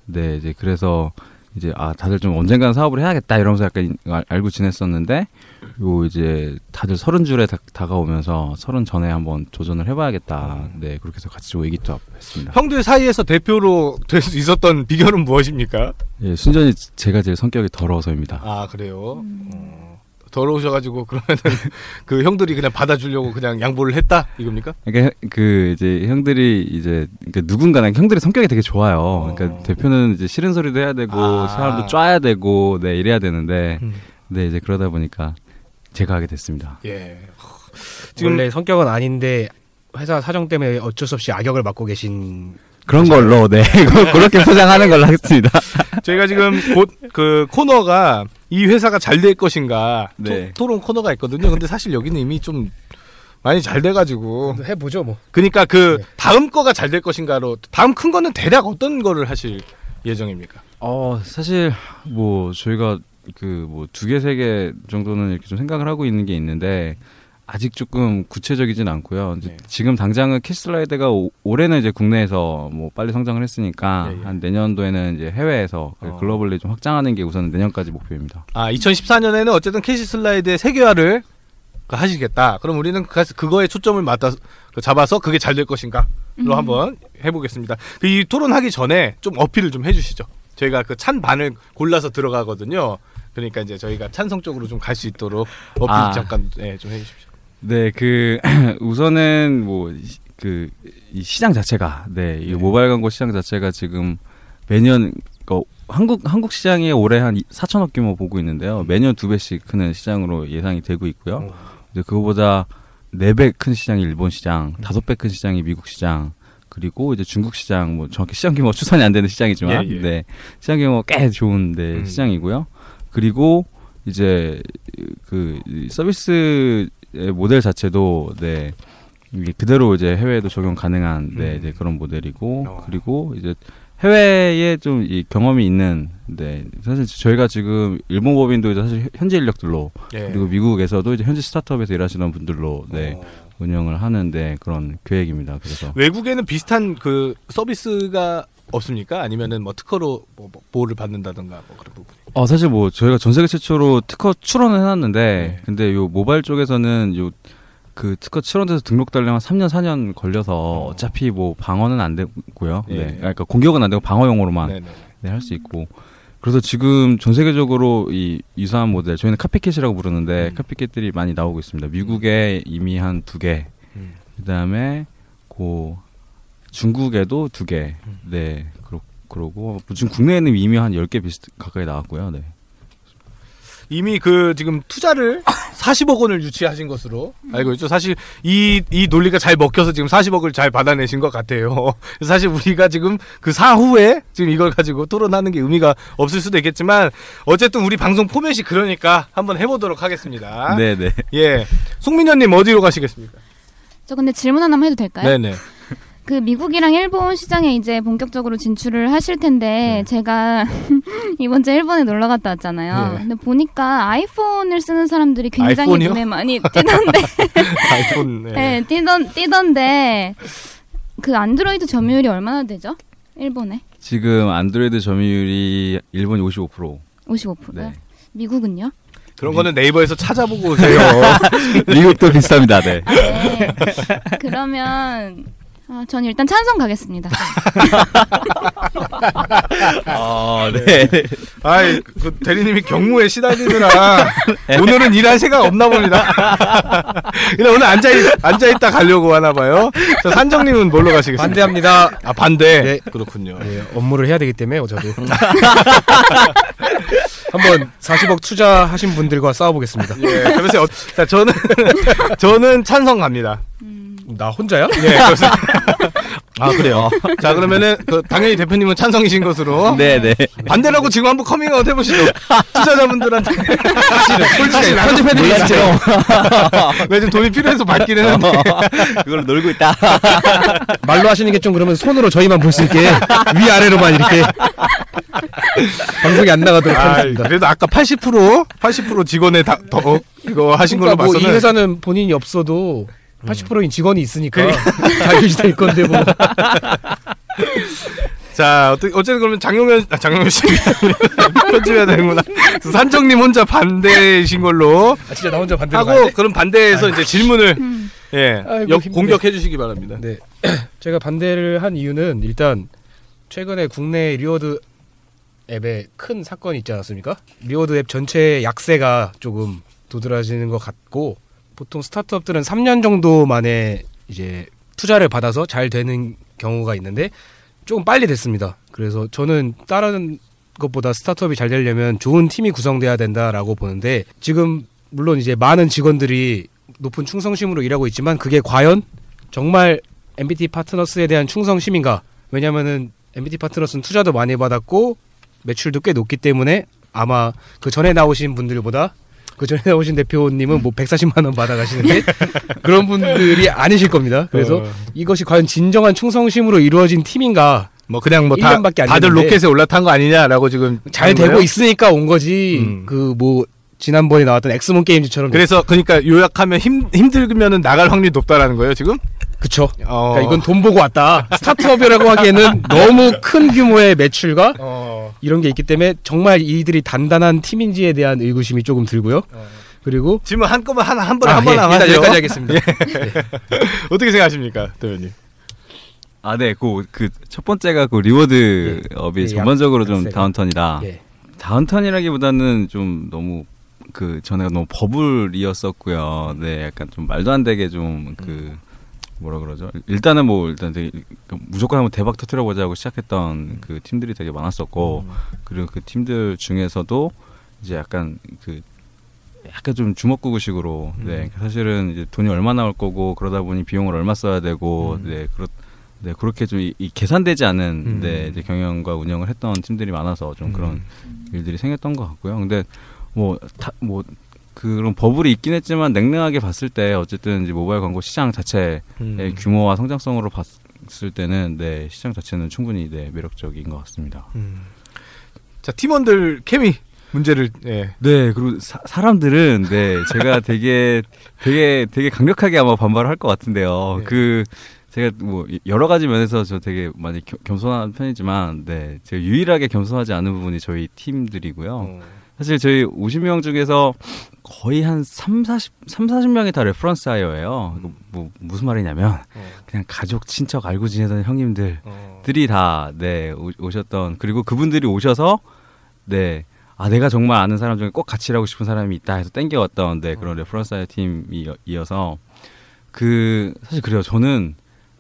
네 이제 그래서 이제 아 다들 좀 언젠간 사업을 해야겠다 이러면서 약간 알- 알고 지냈었는데 요 이제 다들 서른 줄에 다, 다가오면서 서른 전에 한번 도전을 해봐야겠다. 네 그렇게 해서 같이 좀 의기투합했습니다. 형들 사이에서 대표로 될 수 있었던 비결은 무엇입니까? 예 순전히 제가 제일 성격이 더러워서입니다. 아 그래요. 어, 더러우셔가지고 그러면은 [LAUGHS] 그 형들이 그냥 받아주려고 그냥 양보를 했다 이겁니까? 그러니까 형- 그 이제 형들이 이제 그러니까 누군가는 형들이 성격이 되게 좋아요. 어. 그러니까 대표는 이제 싫은 소리도 해야 되고 아. 사람도 쫙야 되고 네 이래야 되는데 음. 네 이제 그러다 보니까 제가 하게 됐습니다. 예. 원래 성격은 아닌데 회사 사정 때문에 어쩔 수 없이 악역을 맡고 계신 그런 걸로 네 [LAUGHS] 그렇게 포장하는 걸로 하겠습니다. [LAUGHS] 저희가 지금 곧 그 코너가 이 회사가 잘 될 것인가 네. 토, 론 코너가 있거든요. 근데 사실 여기는 이미 좀 많이 잘 돼가지고 해보죠 뭐. 그러니까 그 네. 다음 거가 잘 될 것인가로 다음 큰 거는 대략 어떤 거를 하실 예정입니까? 어 사실 뭐 저희가 그 뭐 두 개 세 개 정도는 이렇게 좀 생각을 하고 있는 게 있는데 아직 조금 구체적이진 않고요. 이제 네. 지금 당장은 캐시슬라이드가 오- 올해는 이제 국내에서 뭐 빨리 성장을 했으니까 예, 예. 한 내년도에는 이제 해외에서 그 어. globally 좀 확장하는 게 우선 내년까지 목표입니다. 아 2014년에는 어쨌든 캐시 슬라이드의 세계화를 그 하시겠다. 그럼 우리는 그- 그거에 초점을 맞다 그 잡아서 그게 잘 될 것인가로 음. 한번 해보겠습니다. 그이 토론하기 전에 좀 어필을 좀 해주시죠. 저희가 그 찬 반을 골라서 들어가거든요. 그러니까 이제 저희가 찬성 쪽으로 좀 갈 수 있도록 어필 아. 잠깐 네, 좀 해주십시오. 네, 그 [CLEARS THROAT] 우선은 뭐그이 시장 자체가 네, 이 모바일 광고 시장 자체가 지금 매년 어, 한국 한국 시장이 올해 한 4천억 규모 보고 있는데요. 매년 두 배씩 크는 시장으로 예상이 되고 있고요. 이제 그거보다 네 배 큰 시장이 일본 시장, 다섯 배 큰 시장이 미국 시장, 그리고 이제 중국 시장, 뭐 정확히 시장 규모 [LAUGHS] 추산이 안 되는 시장이지만, 예, 예. 네 시장 규모 꽤 좋은 네, 음. 시장이고요. 그리고 이제 그 서비스의 모델 자체도 네 이게 그대로 이제 해외에도 적용 가능한 네 음. 이제 그런 모델이고 어. 그리고 이제 해외에 좀 이 경험이 있는 네 사실 저희가 지금 일본 법인도 이제 사실 현지 인력들로 예. 그리고 미국에서도 이제 현지 스타트업에서 일하시는 분들로 네 어. 운영을 하는데 그런 계획입니다. 그래서 외국에는 비슷한 그 서비스가 없습니까? 아니면은 뭐 특허로 뭐, 뭐 보호를 받는다든가 뭐 그런 부분. 어 사실 뭐 저희가 전 세계 최초로 특허 출원을 해놨는데 네. 근데 요 모바일 쪽에서는 요 그 특허 출원돼서 등록되려면 3년 4년 걸려서 어. 어. 차피 뭐 방어는 안 되고요. 예. 네. 그러니까 공격은 안 되고 방어용으로만 네네. 네, 할수 있고. 그래서 지금 전 세계적으로 이 유사한 모델, 저희는 카피캣이라고 부르는데 음. 카피캣들이 많이 나오고 있습니다. 미국에 이미 한 두 개, 음. 그 다음에 고 중국에도 두 개, 음. 네, 그러, 그러고 지금 국내에는 이미 한열개 비슷 가까이 나왔고요. 네. 이미 그 지금 투자를 [COUGHS] 40억 원을 유치하신 것으로 알고 있죠. 사실 이, 이 논리가 잘 먹혀서 지금 40억을 잘 받아내신 것 같아요. [LAUGHS] 사실 우리가 지금 그 사후에 지금 이걸 가지고 토론하는 게 의미가 없을 수도 있겠지만 어쨌든 우리 방송 포맷이 그러니까 한번 해보도록 하겠습니다. 네, 네. 예. 송민현님 어디로 가시겠습니까? 저 근데 질문 하나만 해도 될까요? 네네. 그 미국이랑 일본 시장에 이제 본격적으로 진출을 하실 텐데 네. 제가 [LAUGHS] 이번 주에 일본에 놀러 갔다 왔잖아요. 네. 근데 보니까 아이폰을 쓰는 사람들이 굉장히 아이폰이요? 눈에 많이 띄던데, [LAUGHS] 아이폰. 네. 네, 띄던 띄던데 그 안드로이드 점유율이 얼마나 되죠? 일본에 지금 안드로이드 점유율이 일본이 55%. 55%요. 네. 미국은요? 그런 거는 네이버에서 찾아보고 [LAUGHS] 오세요. 미국도 비슷합니다. 네. 아, 네. 그러면 아, 전 일단 찬성 가겠습니다. [LAUGHS] 아, 네. 아이, 그 대리님이 경무에 시달리느라 오늘은 일할 생각 없나 봅니다. [LAUGHS] 그냥 오늘 앉아 앉아 있다 가려고 하나 봐요. 자, 산정님은 뭘로 가시겠습니까? 반대합니다. 아 반대. 네. 그렇군요. 네, 업무를 해야 되기 때문에 저도 [LAUGHS] 한번 40억 투자하신 분들과 싸워보겠습니다. 예, 그래서 어, 자 저는 저는 찬성 갑니다. 나 혼자야? 예, 그래서 아 그래요. 자 그러면은 그 당연히 대표님은 찬성이신 것으로 네, 네. 반대라고 지금 한번 커밍아웃 해보시죠. 투자자분들한테 사실은 솔직히 편집해드리죠. 왜좀 돈이 필요해서 받기는 한데 그걸로 놀고 있다. [LAUGHS] 말로 하시는 게 좀 그러면 손으로 저희만 볼 수 있게 위 아래로만 이렇게 방송이 안 나가도록 아, 하겠습니다. 그래도 아까 80% 80% 직원의 다, 더 이거 하신 걸로 그러니까 뭐이 봐서는 회사는 본인이 없어도 80%인 직원이 있으니까 다 유지될 [LAUGHS] 건데 뭐 [LAUGHS] 자 어떻게 어쨌든 그러면 장용현 아, 장용현 씨 [LAUGHS] 편집해야 되는구나 산정님 혼자 반대이신 걸로 아, 진짜 나 혼자 반대로 하고 가야 돼? 그럼 반대에서 이제 질문을 음. 예 아이고, 역- 힘드네. 공격해 주시기 바랍니다. 네. [CLEARS THROAT] 제가 반대를 한 이유는 일단 최근에 국내 reward 앱에 큰 사건이 있지 않았습니까? reward 앱 전체 약세가 조금 도드라지는 것 같고 보통 스타트업들은 3년 정도 만에 이제 투자를 받아서 잘 되는 경우가 있는데 조금 빨리 됐습니다. 그래서 저는 다른 것보다 스타트업이 잘 되려면 좋은 팀이 구성돼야 된다라고 보는데 지금 물론 이제 많은 직원들이 높은 충성심으로 일하고 있지만 그게 과연 정말 MBT 파트너스에 대한 충성심인가? 왜냐면은 MBT 파트너스는 투자도 많이 받았고 매출도 꽤 높기 때문에 아마 그 전에 나오신 분들보다 그 전에 나오신 대표님은 뭐 140만 원 받아가시는데 그런 분들이 아니실 겁니다. 그래서 어. 이것이 과연 진정한 충성심으로 이루어진 팀인가? 뭐 그냥 뭐 다, 1년밖에 안 다들 됐는데. 로켓에 올라탄 거 아니냐라고 지금 잘 되고 거예요? 있으니까 온 거지. 음. 그뭐 지난번에 나왔던 엑스몬 게임즈처럼 그래서 그러니까 요약하면 힘 힘들면은 나갈 확률이 높다라는 거예요 지금? 그쵸. 어. 그러니까 이건 돈 보고 왔다. 스타트업이라고 하기에는 [LAUGHS] 너무 큰 규모의 매출과 어. 이런 게 있기 때문에 정말 이들이 단단한 팀인지에 대한 의구심이 조금 들고요. 그리고 질문 한꺼번에 한, 한 번에 아, 한 번에 예, 하죠. 일단 여기까지 하겠습니다. [LAUGHS] 어떻게 생각하십니까, 대표님? 아, 네. 그, 그, 첫 번째가 그 reward 예. 앱이 예, 전반적으로 좀 약세가. downturn이다. 예. 다운턴이라기보다는 좀 너무 그 전에 너무 버블이었었고요. 네, 약간 좀 말도 안 되게 좀그 뭐라 그러죠? 일단은 뭐 일단 되게 무조건 한번 대박 터트려 보자고 시작했던 그 팀들이 되게 많았었고 그리고 그 팀들 중에서도 이제 약간 그 약간 좀 주먹구구식으로 네 사실은 이제 돈이 얼마 나올 거고 그러다 보니 비용을 얼마 써야 되고 네 그렇 네 그렇게 좀이 계산되지 않은 음. 네 이제 경영과 운영을 했던 팀들이 많아서 좀 그런 일들이 생겼던 것 같고요. 근데 뭐 다 뭐 그런 버블이 있긴 했지만 냉랭하게 봤을 때 어쨌든 이제 모바일 광고 시장 자체의 음. 규모와 성장성으로 봤을 때는 네 시장 자체는 충분히 네 매력적인 것 같습니다. 자 팀원들 케미 문제를 예. 네 그리고 사, 사람들은 네 제가 [LAUGHS] 되게 되게 되게 강력하게 아마 반발을 할 것 같은데요. 네. 그 제가 뭐 여러 가지 면에서 저 되게 많이 겸- 겸손한 편이지만 네 제가 유일하게 겸손하지 않은 부분이 저희 팀들이고요. 사실 저희 50명 중에서 거의 한 3, 40, 3, 40명이 다 reference hire예요. 이거 뭐 무슨 말이냐면 그냥 가족, 친척 알고 지내던 형님들 들이 다, 네, 오- 오셨던, 그리고 그분들이 오셔서, 네, 아, 내가 정말 아는 사람 중에 꼭 같이 일하고 싶은 사람이 있다 해서 땡겨왔던, 네, 그런 reference hire 팀이어서, 그, 사실 그래요. 저는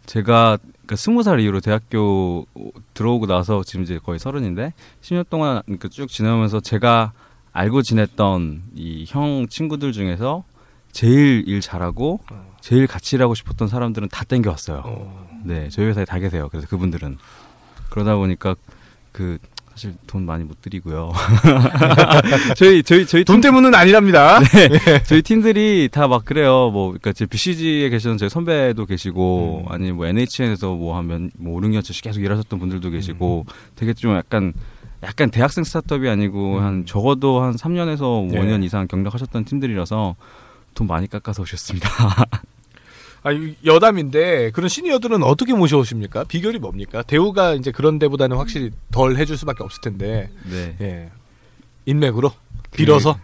제가, 그니까 스무 살 이후로 대학교 들어오고 나서 지금 이제 거의 서른인데, 10년 동안 그쭉 지나면서 제가 알고 지냈던 이 형 친구들 중에서 제일 일 잘하고, 제일 같이 일하고 싶었던 사람들은 다 땡겨왔어요. 네, 저희 회사에 다 계세요. 그래서 그분들은 그러다 보니까 그 사실 돈 많이 못 드리고요. [LAUGHS] 저희 저희 저희 돈 때문은 아니랍니다. [LAUGHS] 저희 팀들이 다 막 그래요. 뭐 그러니까 제 BCG에 계시던 제 선배도 계시고 아니 뭐 NHN에서 뭐한뭐 5, 6년째 계속 일하셨던 분들도 계시고 되게 좀 약간 약간 대학생 스타트업이 아니고 한 적어도 한 3년에서 예. 5년 이상 경력하셨던 팀들이라서 돈 많이 깎아서 오셨습니다. [LAUGHS] 아, 이 여담인데 그런 시니어들은 어떻게 모셔오십니까? 비결이 뭡니까? 대우가 이제 그런 데보다는 확실히 덜 해줄 수밖에 없을 텐데 네. 예. 인맥으로 빌어서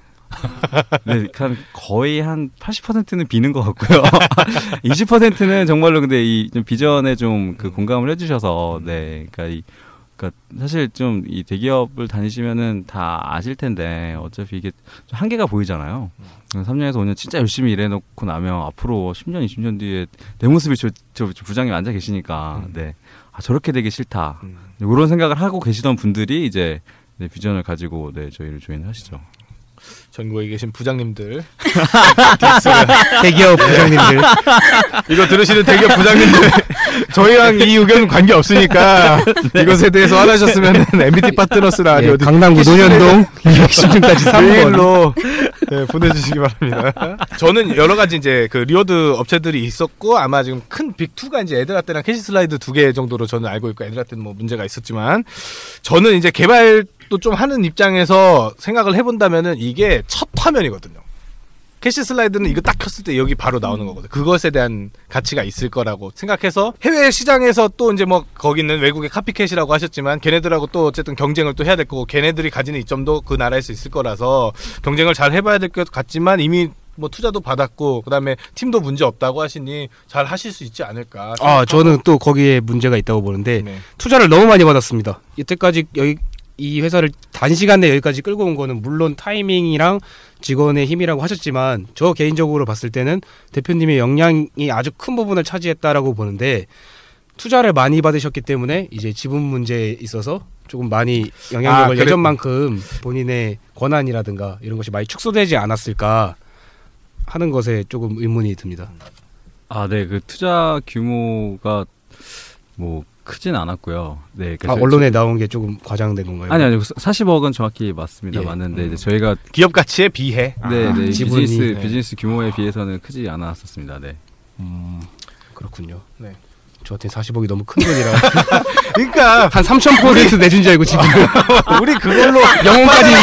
네, 한 거의 한 80%는 비는 것 같고요. [LAUGHS] 20%는 정말로 근데 이 좀 비전에 좀 그 공감을 해주셔서, 네, 그러니까 이, 그러니까 사실 좀 이 대기업을 다니시면은 다 아실 텐데 어차피 이게 좀 한계가 보이잖아요. 3년에서 5년 진짜 열심히 일해놓고 나면 앞으로 10년, 20년 뒤에 내 모습이 저, 저, 저 부장님 앉아 계시니까, 네, 아 저렇게 되기 싫다. 이런 생각을 하고 계시던 분들이 이제 네, 비전을 가지고 네 저희를 조인하시죠. 전국에 계신 부장님들. [LAUGHS] 대기업 부장님들. 이거 들으시는 대기업 부장님들. 저희랑 이 의견은 관계 없으니까 이것에 대해서 화나셨으면 NBT 파트너스 라디오 예, 강남구 논현동 210층까지 3번. 메일로 네, 보내주시기 바랍니다. 저는 여러 가지 이제 그 reward 업체들이 있었고 아마 지금 큰 big 2가 이제 애드라떼랑 캐시 슬라이드 두 개 정도로 저는 알고 있고 애드라떼는 뭐 문제가 있었지만 저는 이제 개발 도 좀 하는 입장에서 생각을 해본다면은 이게 첫 화면이거든요. 캐시 슬라이드는 이거 딱 켰을 때 여기 바로 나오는 거거든. 그것에 대한 가치가 있을 거라고 생각해서 해외 시장에서 또 이제 뭐 거기는 외국의 copycat이라고 하셨지만 걔네들하고 또 어쨌든 경쟁을 또 해야 될 거고 걔네들이 가지는 이점도 그 나라에서 있을 거라서 경쟁을 잘 해봐야 될 것 같지만 이미 뭐 투자도 받았고 그다음에 팀도 문제 없다고 하시니 잘 하실 수 있지 않을까. 아 저는 또 거기에 문제가 있다고 보는데 네. 투자를 너무 많이 받았습니다. 이때까지 여기 이 회사를 단시간 내에 여기까지 끌고 온 거는 물론 타이밍이랑 직원의 힘이라고 하셨지만 저 개인적으로 봤을 때는 대표님의 역량이 아주 큰 부분을 차지했다라고 보는데 투자를 많이 받으셨기 때문에 이제 지분 문제에 있어서 조금 많이 영향력을 아, 그래- 예전만큼 본인의 권한이라든가 이런 것이 많이 축소되지 않았을까 하는 것에 조금 의문이 듭니다. 아, 네. 그 투자 규모가 뭐 크진 않았고요. 네. 아, 그래서 언론에 나온 게 조금 과장된 건가요? 아니 아니 40억은 정확히 맞습니다. 예. 맞는데 이제 저희가 기업 가치에 비해. 네, 아, 네. 비즈니스 네. 비즈니스 규모에 비해서는 크지 않았었습니다. 네. 음, 그렇군요. 네. 저한테 40억이 너무 큰 돈이라 [LAUGHS] 그러니까 한3,000% 내준 줄 알고 지금 [LAUGHS] 우리 그걸로 [LAUGHS] 영혼까지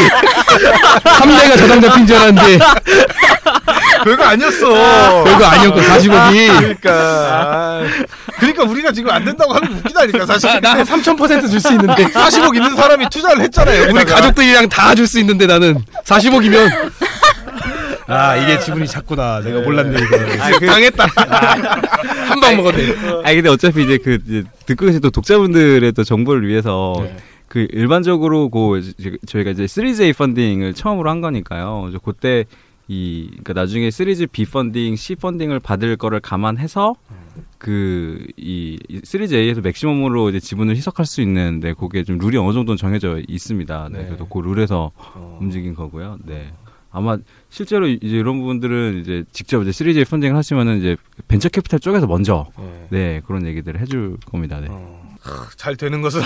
3대가 저당 잡힌 줄 알았는데 별거 아니었어. 별거 아니었고 40억이 그러니까 아, 그러니까 우리가 지금 안 된다고 하면 웃기다니까 사실. 나한 3,000%줄 수 있는데 40억 있는 사람이 투자를 했잖아요. 우리 여기다가. 가족들이랑 다 줄 수 있는데 나는 40억이면 아 이게 지분이 작구나 내가 몰랐네 이거 아, 그, 당했다. 한 방 먹었네 아 근데 어차피 이제 그 이제 듣고 계신 또 독자분들의 또 정보를 위해서 네. 그 일반적으로 그 이제 저희가 이제 시리즈 A 펀딩을 처음으로 한 거니까요. 이제 그때 이 그러니까 나중에 시리즈 B 펀딩, C 펀딩을 받을 거를 감안해서 그이 시리즈 A에서 맥시멈으로 이제 지분을 희석할 수 있는데 그게 좀 룰이 어느 정도는 정해져 있습니다. 네. 네. 그래서 그 룰에서 어. 움직인 거고요. 네. 아마 실제로 이제 이런 부분들은 이제 직접 이제 series funding을 하시면은 이제 벤처 캐피탈 쪽에서 먼저 네 그런 얘기들을 해줄 겁니다. 네. 잘 되는 것은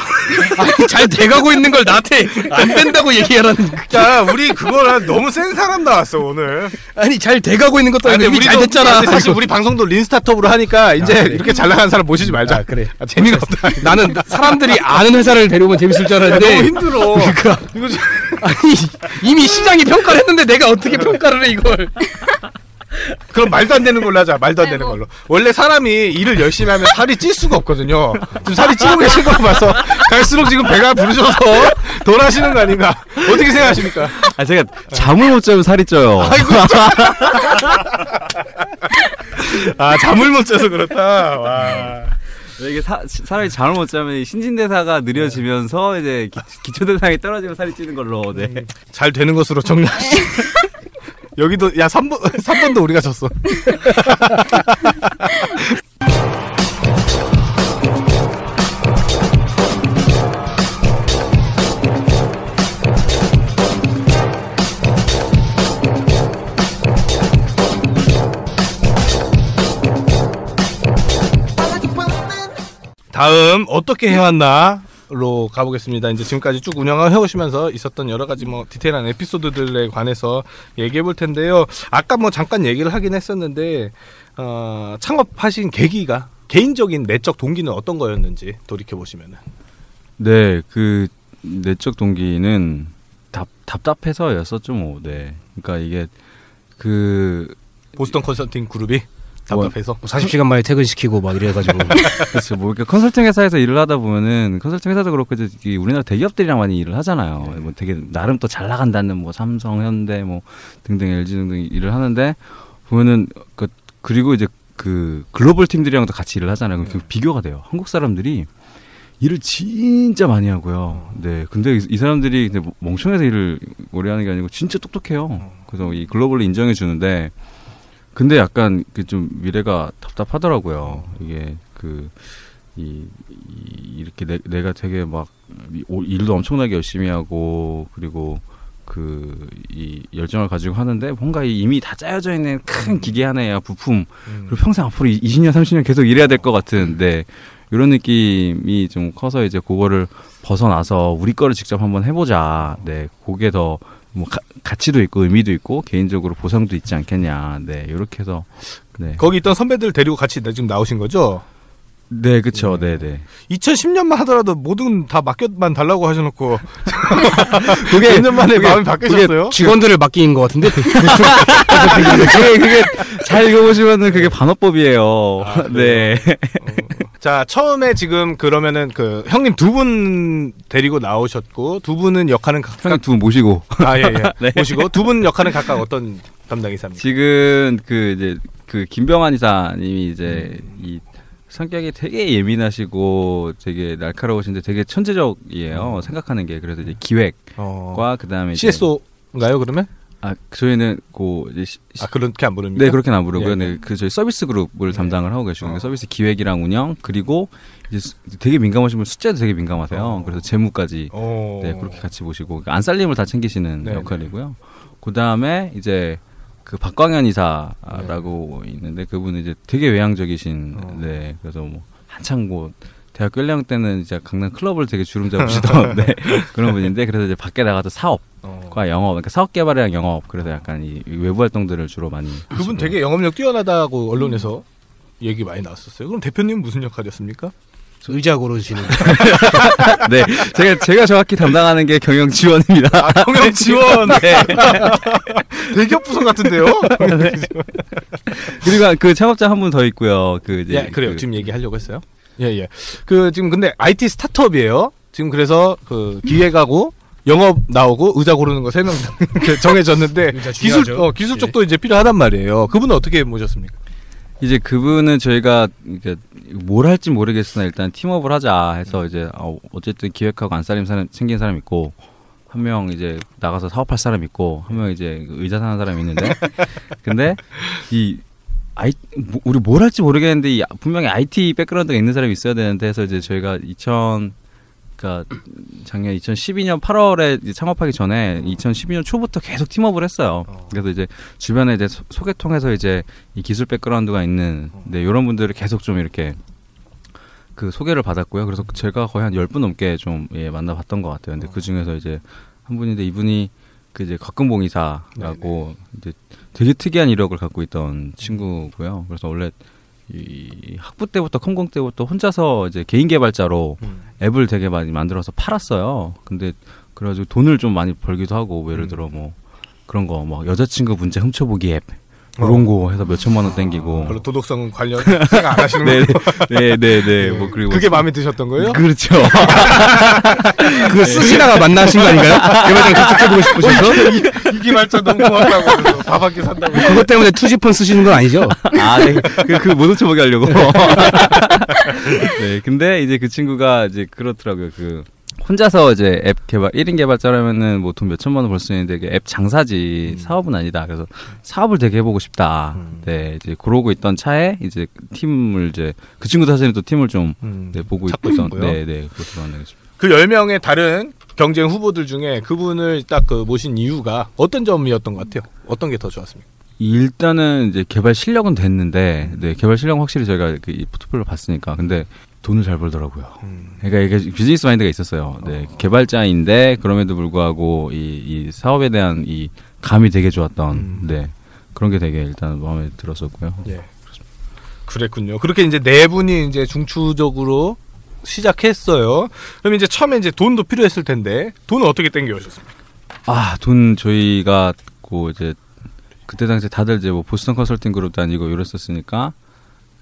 아니, 잘 돼가고 있는 걸 나한테 안 된다고 얘기하라는 야 우리 그거랑 너무 센 사람 나왔어 오늘. 아니 잘 돼가고 있는 것도 아니고 아니, 이미 잘 됐잖아 사실 우리 방송도 린스타톱으로 하니까 이제 아, 그래. 이렇게 잘 나가는 사람 모시지 말자. 아, 그래. 아, 재미가 없다. [LAUGHS] 나는 사람들이 아는 회사를 데려오면 재밌을 줄 알았는데 너무 힘들어. [LAUGHS] 그러니까 아니 이미 시장이 평가를 했는데 내가 어떻게 평가를 해 이걸 그럼 말도 안 되는 걸로 하자. 말도 안 되는 걸로. 원래 사람이 일을 열심히 하면 살이 찔 수가 없거든요. 지금 살이 찌고 계신 거 봐서 갈수록 지금 배가 부르셔서 덜 하시는 거 아닌가. 어떻게 생각하십니까? 아 제가 잠을 못 자면 살이 쪄요. 아이고. [LAUGHS] 아 잠을 못 자서 그렇다. 와. 이게 사, 사람이 잠을 못 자면 이 신진대사가 느려지면서 이제 기, 초대사이 떨어지면 살이 찌는 걸로. 네. 잘 되는 것으로 정리하시. [LAUGHS] 여기도 야 3번 3번도 [LAUGHS] 우리가 졌어. 다음 어떻게 해왔나 로 가보겠습니다. 이제 지금까지 쭉 운영을 해오시면서 있었던 여러 가지 뭐 디테일한 에피소드들에 관해서 얘기해 볼 텐데요. 아까 뭐 잠깐 얘기를 하긴 했었는데 어, 창업하신 계기가 개인적인 내적 동기는 어떤 거였는지 돌이켜 보시면은 네, 그 내적 동기는 답 답답해서였었죠, 뭐. 네. 그러니까 이게 그 보스턴 컨설팅 그룹이 답답해서 40시간 만에 퇴근시키고 막 이래가지고 [LAUGHS] 그렇죠. 뭐 이렇게 컨설팅 회사에서 일을 하다 보면은 컨설팅 회사도 그렇고 이제 이 우리나라 대기업들이랑 많이 일을 하잖아요. 뭐 되게 나름 또 잘 나간다는 뭐 삼성, 현대 뭐 등등 LG 등등 일을 하는데 보면은 그 그리고 이제 그 글로벌 팀들이랑도 같이 일을 하잖아요. 그럼 비교가 돼요. 한국 사람들이 일을 진짜 많이 하고요. 네. 근데 이, 이 사람들이 근데 뭐 멍청해서 일을 오래 하는 게 아니고 진짜 똑똑해요. 그래서 이 글로벌로 인정해 주는데 근데 약간 그 좀 미래가 답답하더라고요. 이게 그 이, 이 이렇게 내, 내가 되게 막 일도 엄청나게 열심히 하고 그리고 그 이 열정을 가지고 하는데 뭔가 이 이미 다 짜여져 있는 큰 기계 하나야 부품. 그리고 평생 앞으로 20년 30년 계속 일해야 될 것 같은데 이런 느낌이 좀 커서 이제 그거를 벗어나서 우리 거를 직접 한번 해보자. 네, 그게 더 뭐 가치도 있고 의미도 있고 개인적으로 보상도 있지 않겠냐. 네, 이렇게 해서 네, 거기 있던 선배들 데리고 같이 지금 나오신 거죠? 네, 그쵸, 네, 네. 2010년만 하더라도 뭐든 다 맡겨만 달라고 하셔놓고 [LAUGHS] 그게 2년 만에 마음이 바뀌셨어요? 직원들을 맡긴 것 같은데 [LAUGHS] 그게 그게 잘 읽어보시면은 그게 반어법이에요. 네. 자 처음에 지금 그러면은 그 형님 두 분 데리고 나오셨고 두 분은 역할은 각각 형님 두분 모시고 아 예 예. [LAUGHS] 네. 모시고 두 분 역할은 각각 어떤 담당 이사입니까? 지금 그 이제 그 김병환 이사님이 이제 이 성격이 되게 예민하시고 되게 날카로우신데 되게 천재적이에요. 생각하는 게 그래서 이제 기획과 어, 그다음에 이제 CSO인가요 그러면? 아 저희는 그 이제 시- 아 그렇게 안 부릅니까? 네 그렇게는 안 부르고요. 예, 네, 그 저희 서비스 그룹을 네. 담당을 하고 계시고 어. 서비스 기획이랑 운영 그리고 이제 수- 되게 민감하신 분 숫자도 되게 민감하세요. 어. 그래서 재무까지 어. 네 그렇게 같이 보시고 그러니까 안 쌀림을 다 챙기시는 네, 역할이고요. 그 다음에 이제 그 박광현 이사라고 있는데 그분은 이제 되게 외향적이신 어. 네 그래서 뭐 한창 뭐 대학교 1학년 때는 이제 강남 클럽을 되게 주름 잡으시던 [LAUGHS] 네, 그런 분인데 그래서 이제 밖에 나가서 사업 과 어. 영업 그러니까 사업 개발이랑 영업 그래서 약간 이 외부 활동들을 주로 많이 그분 하시고요. 되게 영업력 뛰어나다고 언론에서 얘기 많이 나왔었어요. 그럼 대표님 무슨 역할이었습니까? 의자 고르시는 [LAUGHS] 네 제가 제가 정확히 담당하는 게 경영 지원입니다. 아, 경영 [LAUGHS] 지원. 네. 대기업 부서 같은데요? 그리고 그 창업자 한 분 더 있고요. 그 이제 예, 그래요. 그 지금 얘기하려고 했어요. 예, 예. 그 지금 근데 IT 스타트업이에요. 지금 그래서 그 기획하고 영업 나오고 의자 고르는 거 세 명 [LAUGHS] 정해졌는데 기술 중요하죠. 어, 기술 쪽도 이제 필요하단 말이에요. 그분은 어떻게 모셨습니까? 이제 그분은 저희가 이게 뭘 할지 모르겠으나 일단 팀업을 하자 해서 이제 어, 어쨌든 기획하고 안살림 사람 생긴 사람 있고 한 명 이제 나가서 사업할 사람 있고 한 명 이제 그 의자 사는 사람 있는데 [LAUGHS] 근데 이 아이 뭐- 우리 뭘 할지 모르겠는데 이 분명히 IT 백그라운드가 있는 사람이 있어야 되는데 해서 이제 저희가 2000 그러니까 작년 2012년 8월에 이제 창업하기 전에 2012년 초부터 계속 팀업을 했어요. 그래서 이제 주변에 이제 소- 소개통해서 이제 이 기술 백그라운드가 있는 네, 이런 분들을 계속 좀 이렇게 그 소개를 받았고요. 그래서 제가 거의 한 10분 넘게 좀 예, 만나봤던 것 같아요. 근데 그 중에서 이제 한 분인데 이분이 그 이제 곽근봉 이사라고 이제 되게 특이한 이력을 갖고 있던 친구고요. 그래서 원래 이 학부 때부터 컴공 때부터 혼자서 이제 개인 개발자로 앱을 되게 많이 만들어서 팔았어요. 근데 그래가지고 돈을 좀 많이 벌기도 하고 뭐 예를 들어 뭐 그런 거 뭐 여자친구 문제 훔쳐보기 앱 그런 거 해서 몇 천만 원 땡기고 별로 도덕성 관련 생각 안 하시는 네, 거. 네, 네, 네. 뭐 그리고 그게 마음에 드셨던 거예요? 그렇죠. [LAUGHS] 그 쓰시다가 만나신 거 아닌가요? 개발장 접촉해보고 싶으셔서 이기 말자 너무 고맙다고 그래서 밥한끼 산다고. 그것 때문에 투지폰 쓰시는 건 아니죠? 아, 네. 그, 그못 훔쳐보게 하려고. [LAUGHS] 네. 근데 이제 그 친구가 이제 그렇더라고요. 그, 혼자서 이제 앱 개발, 1인 개발자라면은 뭐 돈 몇천만 원 벌 수 있는데 앱 장사지 사업은 아니다. 그래서 사업을 되게 해보고 싶다. 네. 이제 그러고 있던 차에 이제 팀을 이제 그 친구 사실은 또 팀을 좀 음. 네, 보고 있던 있었고요. 네, 네. 그것도 만나겠습니다. 그 10명의 다른 경쟁 후보들 중에 그분을 딱 그 모신 이유가 어떤 점이었던 것 같아요? 어떤 게 더 좋았습니까? 일단은 이제 개발 실력은 됐는데, 네, 개발 실력은 확실히 저희가 그이 포트폴리오 봤으니까. 근데 돈을 잘 벌더라고요. 그러니까 이게 비즈니스 마인드가 있었어요. 네, 개발자인데 그럼에도 불구하고 이, 이 사업에 대한 이 감이 되게 좋았던, 네, 그런 게 되게 일단 마음에 들었었고요. 예. 그랬군요. 그렇게 이제 네 분이 이제 중추적으로 시작했어요. 그럼 이제 처음에 이제 돈도 필요했을 텐데 돈은 어떻게 땡겨 오셨습니까? 아, 돈 저희가 고 이제 그때 당시에 다들 이제 뭐 보스턴 컨설팅 그룹 다니고 이랬었으니까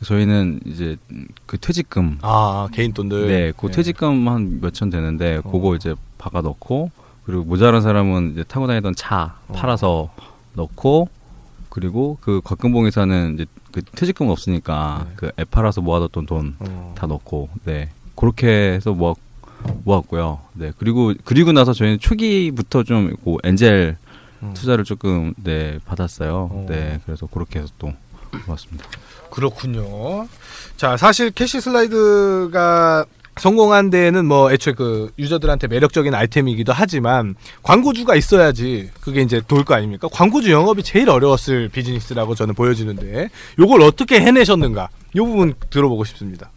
저희는 이제 그 퇴직금 아 개인 돈들. 네, 그 퇴직금 한 몇천 되는데 그거 이제 박아 넣고 그리고 모자란 사람은 이제 타고 다니던 차 팔아서 넣고 그리고 그 곽근봉에서는 이제 그 퇴직금 없으니까 그앱 팔아서 모아뒀던 돈다 어. 넣고 네 그렇게 해서 모았 모았고요. 네 그리고 그리고 나서 저희는 초기부터 좀 그 엔젤 투자를 조금 네 받았어요. 어. 네 그래서 그렇게 해서 또 모았습니다. 그렇군요. 자, 사실 캐시 슬라이드가 성공한 데에는 뭐 애초에 그 유저들한테 매력적인 아이템이기도 하지만 광고주가 있어야지 그게 이제 돌 거 아닙니까? 광고주 영업이 제일 어려웠을 비즈니스라고 저는 보여지는데 요걸 어떻게 해내셨는가? 요 부분 들어보고 싶습니다.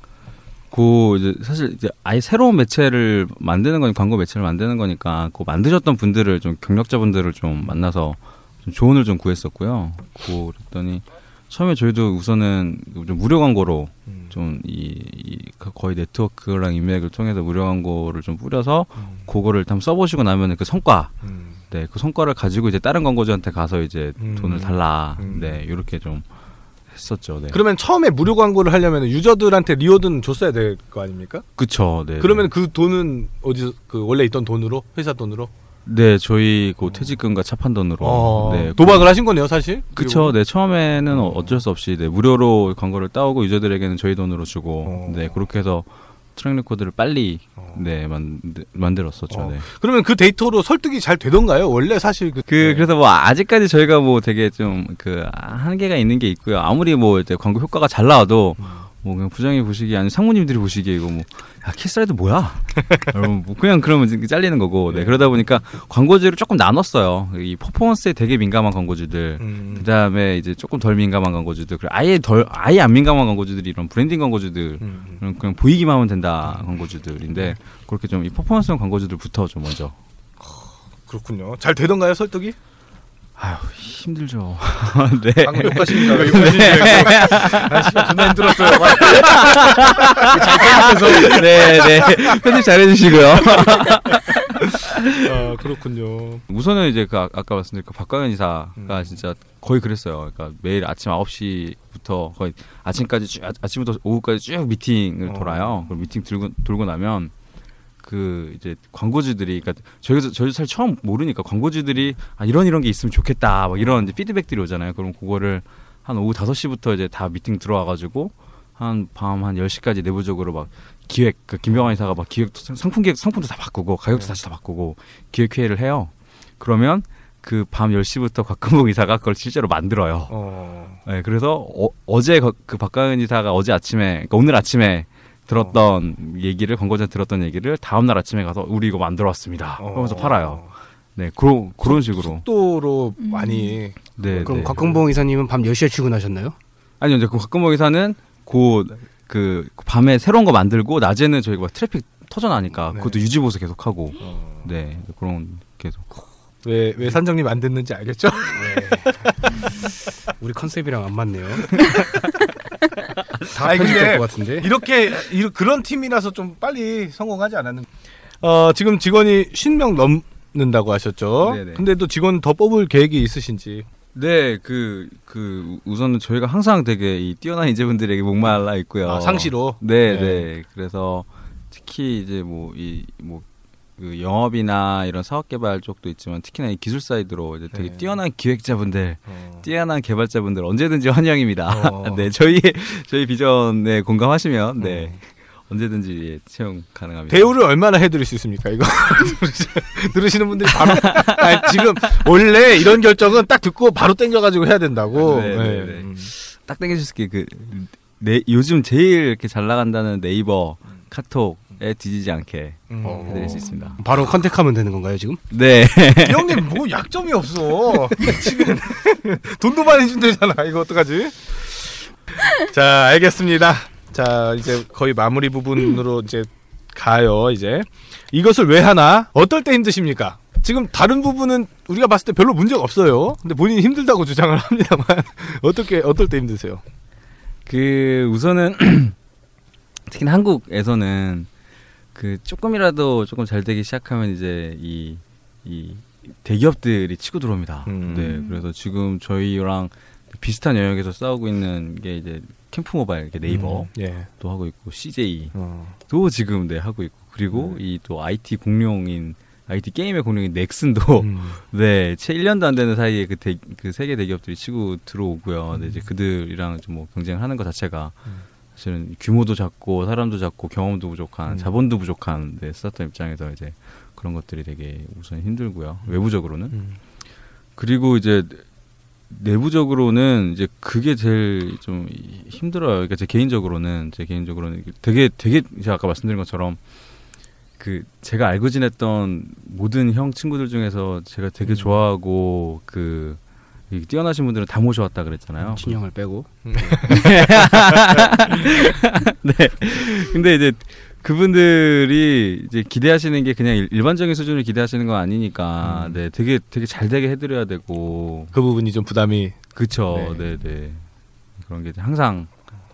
그 이제 사실 이제 아예 새로운 매체를 만드는 거니 광고 매체를 만드는 거니까 그 만드셨던 분들을 좀 경력자분들을 좀 만나서 좀 조언을 좀 구했었고요. 그랬더니 처음에 저희도 우선은 좀 무료 광고로 좀이 거의 네트워크랑 인맥을 통해서 무료 광고를 좀 뿌려서 그거를 한번 써보시고 나면은 그 성과 네그 성과를 가지고 이제 다른 광고주한테 가서 이제 음. 돈을 달라 음. 네 이렇게 좀 했었죠. 네. 그러면 처음에 무료 광고를 하려면 유저들한테 reward는 줬어야 될 거 아닙니까? 그쵸. 네. 그러면 그 돈은 어디 그 원래 있던 돈으로 회사 돈으로 네, 저희 그 퇴직금과 차판 돈으로 어, 네, 도박을 하신 거네요, 사실. 그쵸. 네, 처음에는 어. 어쩔 수 없이 네, 무료로 광고를 따오고 유저들에게는 저희 돈으로 주고 어. 네, 그렇게 해서 track record를 빨리 네, 만, 만들었었죠. 어. 네. 그러면 그 데이터로 설득이 잘 되던가요? 원래 사실 그, 그 네. 그래서 뭐 아직까지 저희가 뭐 되게 좀 그 한계가 있는 게 있고요. 아무리 뭐 이제 광고 효과가 잘 나와도 뭐 그냥 부장이 보시기에 아니 상무님들이 보시기에 이거 뭐 야, 캐시슬라이드 뭐야? [LAUGHS] 여러분 뭐 그냥 그러면 이제 잘리는 거고. 네. 그러다 보니까 광고주를 조금 나눴어요. 이 퍼포먼스에 되게 민감한 광고주들. 음. 그 다음에 이제 조금 덜 민감한 광고주들. 그리고 아예 덜 아예 안 민감한 광고주들이 이런 브랜딩 광고주들. 음. 그냥, 그냥 보이기만 하면 된다 광고주들인데 그렇게 좀 이 퍼포먼스형 광고주들부터 좀 먼저 그렇군요. 잘 되던가요 설득이? 아유 힘들죠. [LAUGHS] 네. 방금 욕하시니까 왜 욕하시니까 아 존나 힘들었어요. 막. [LAUGHS] 네, 네. 편집 잘 해주시고요. 아 그렇군요. 우선은 이제 그 아- 아까 말씀드린 그 박광현 이사가 음. 진짜 거의 그랬어요. 그러니까 매일 아침 9시부터 거의 아침까지 쭉 아- 아침부터 오후까지 쭉 미팅을 어. 돌아요. 그럼 미팅 들고 돌고 나면 그 이제 광고주들이 그러니까 저희도 저희도 사실 처음 모르니까 광고주들이 아 이런 이런 게 있으면 좋겠다. 막 이런 이제 피드백들이 오잖아요. 그럼 그거를 한 오후 5시부터 이제 다 미팅 들어와 가지고 한 밤한 10시까지 내부적으로 막 기획 그 김병환 이사가 막 기획 상품 기획 상품도 다 바꾸고 가격도 다시 다 바꾸고 기획 회의를 해요. 그러면 그밤 10시부터 곽근봉 [LAUGHS] 이사가 그걸 실제로 만들어요. 어. 네, 그래서 어, 제그 박강은 이사가 어제 아침에 그러니까 오늘 아침에 들었던 얘기를 광고자 들었던 얘기를 다음 날 아침에 가서 우리 이거 만들어 왔습니다. 그러면서 어. 팔아요. 네, 그런 그런 식으로. 속도로 음. 많이 네, 그럼 네. 곽근봉 이사님은 밤 10시에 출근하셨나요? 아니요, 이제 그 곽근봉 이사는 곧그 밤에 새로운 거 만들고 낮에는 저희가 막 트래픽 터져 나니까 네. 그것도 유지 보수 계속 하고. 어. 네, 그런 계속. 왜, 왜 산정님 안 듣는지 알겠죠? [LAUGHS] 우리 컨셉이랑 안 맞네요. [LAUGHS] 다 아니, 편집될 것 같은데. 이렇게 이- 그런 팀이라서 좀 빨리 성공하지 않았는. 어 지금 직원이 50명 넘는다고 하셨죠. 네네. 근데 또 직원 더 뽑을 계획이 있으신지. 네, 그, 그, 우선은 저희가 항상 되게 이 뛰어난 인재분들에게 목말라 있고요. 아, 상시로. 네, 네. 네. 그래서 특히 이제 뭐, 이, 뭐, 그 영업이나 이런 사업 개발 쪽도 있지만 특히나 이 기술 사이드로 이제 되게 네. 뛰어난 기획자분들, 어. 뛰어난 개발자분들 언제든지 환영입니다. 어. [LAUGHS] 네, 저희, 저희 비전에 공감하시면, 네. 어. 언제든지 채용 가능합니다. 대우를 얼마나 해드릴 수 있습니까? 이거 [LAUGHS] 들으시는 분들이 바로 아니, 지금 원래 이런 결정은 딱 듣고 바로 땡겨가지고 해야 된다고. 네, 네, 네. 음. 딱 땡겨주실 게 그, 네, 요즘 제일 이렇게 잘 나간다는 네이버, 카톡에 뒤지지 않게 음. 해드릴 수 있습니다. 바로 컨택하면 되는 건가요 지금? 네. [LAUGHS] 이 형님 뭐 약점이 없어. 지금 [LAUGHS] 돈도 많이 준대잖아. 이거 어떡하지? 자, 알겠습니다. 자, 이제 거의 마무리 부분으로 이제 가요. 이제 이것을 왜 하나? 어떨 때 힘드십니까? 지금 다른 부분은 우리가 봤을 때 별로 문제가 없어요. 근데 본인이 힘들다고 주장을 합니다만 [LAUGHS] 어떻게 어떨 때 힘드세요? 그 우선은 [CLEARS THROAT] 특히 나 한국에서는 그 조금이라도 조금 잘 되기 시작하면 이제 이, 이 대기업들이 치고 들어옵니다. 음. 네, 그래서 지금 저희랑 비슷한 영역에서 싸우고 있는 게 이제 캠프 모바일, 네이버도 음, 예. 하고 있고 CJ도 어. 지금 네 하고 있고 그리고 음. 이또 IT 공룡인 IT 게임의 공룡인 넥슨도 음. [LAUGHS] 네, 채 1년도 안 되는 사이에 그, 대, 그 세계 대기업들이 치고 들어오고요. 네, 이제 그들이랑 좀 뭐 경쟁을 하는 것 자체가 음. 사실은 규모도 작고 사람도 작고 경험도 부족한 음. 자본도 부족한 네, 스타트업 입장에서 이제 그런 것들이 되게 우선 힘들고요. 외부적으로는 음. 그리고 이제 내부적으로는 이제 그게 제일 좀 힘들어요. 그러니까 제 개인적으로는 제 개인적으로는 되게 되게 제가 아까 말씀드린 것처럼 그 제가 알고 지냈던 모든 형 친구들 중에서 제가 되게 음. 좋아하고 그이 뛰어나신 분들은 다 모셔왔다 그랬잖아요. 진영을 빼고. [LAUGHS] 네. 근데 이제 그분들이 이제 기대하시는 게 그냥 일- 일반적인 수준을 기대하시는 건 아니니까 음. 네 되게 되게 잘 되게 해드려야 되고 그 부분이 좀 부담이 그쵸 네. 네네 그런 게 이제 항상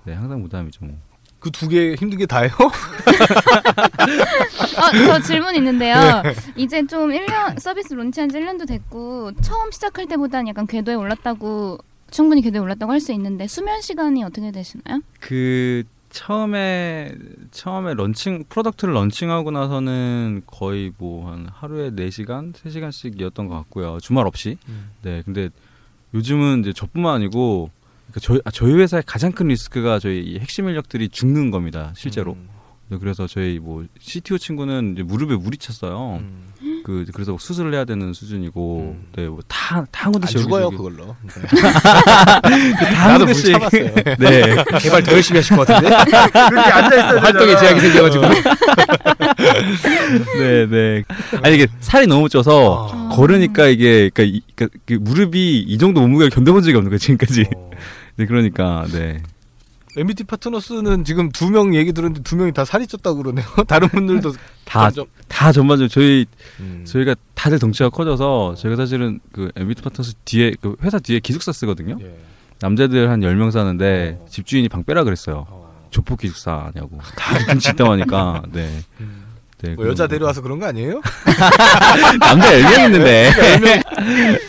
네 항상 부담이죠 뭐. 그 두 개 힘든 게 다예요? 어, [LAUGHS] 저 질문 있는데요. [LAUGHS] 이제 좀 1년 서비스 론치한 지 1년도 됐고 처음 시작할 때보다는 약간 궤도에 올랐다고 충분히 궤도에 올랐다고 할 수 있는데 수면 시간이 어떻게 되시나요? 그 처음에 처음에 launching product를 launching하고 나서는 거의 뭐 한 하루에 4시간, 3시간씩이었던 것 같고요. 주말 없이. 음. 네. 근데 요즘은 이제 저뿐만 아니고 그러니까 저희 아, 저희 회사의 가장 큰 risk가 저희 이 핵심 인력들이 죽는 겁니다. 실제로. 음. 네, 그래서 저희 뭐 CTO 친구는 이제 무릎에 물이 찼어요. 음. 그 그래서 수술을 해야 되는 수준이고 음. 네 뭐다다한 군데 안 죽어요 그걸로. [LAUGHS] 다한 나도 물 군데씩 참았어요. [LAUGHS] 네 개발 더 열심히 하실 것 같은데 그렇게 앉아 있어야 활동에 제약이 생겨가지고 [LAUGHS] 네, 네. 아니 이게 살이 너무 쪄서 아. 걸으니까 이게 그러니까, 이, 그러니까 그 무릎이 이 정도 몸무게를 견뎌본 적이 없는 거예요 지금까지. 네, 그러니까 네. MBT 파트너스는 지금 두 명 얘기 들었는데 두 명이 다 살이 쪘다고 그러네요. [LAUGHS] 다른 분들도 [LAUGHS] 다 점점- 다 전반적으로 저희 음. 저희가 다들 덩치가 커져서 저희가 사실은 그 MBT 파트너스 뒤에 그 회사 뒤에 기숙사 쓰거든요. 예. 남자들 한 10명 사는데 어. 집주인이 방 빼라 그랬어요. 어. 조폭 기숙사냐고. 다 눈치 있다고 하니까. 네. 네. 뭐 여자. 데려와서 그런 거 아니에요? [LAUGHS] 남자 10명 있는데. [LAUGHS]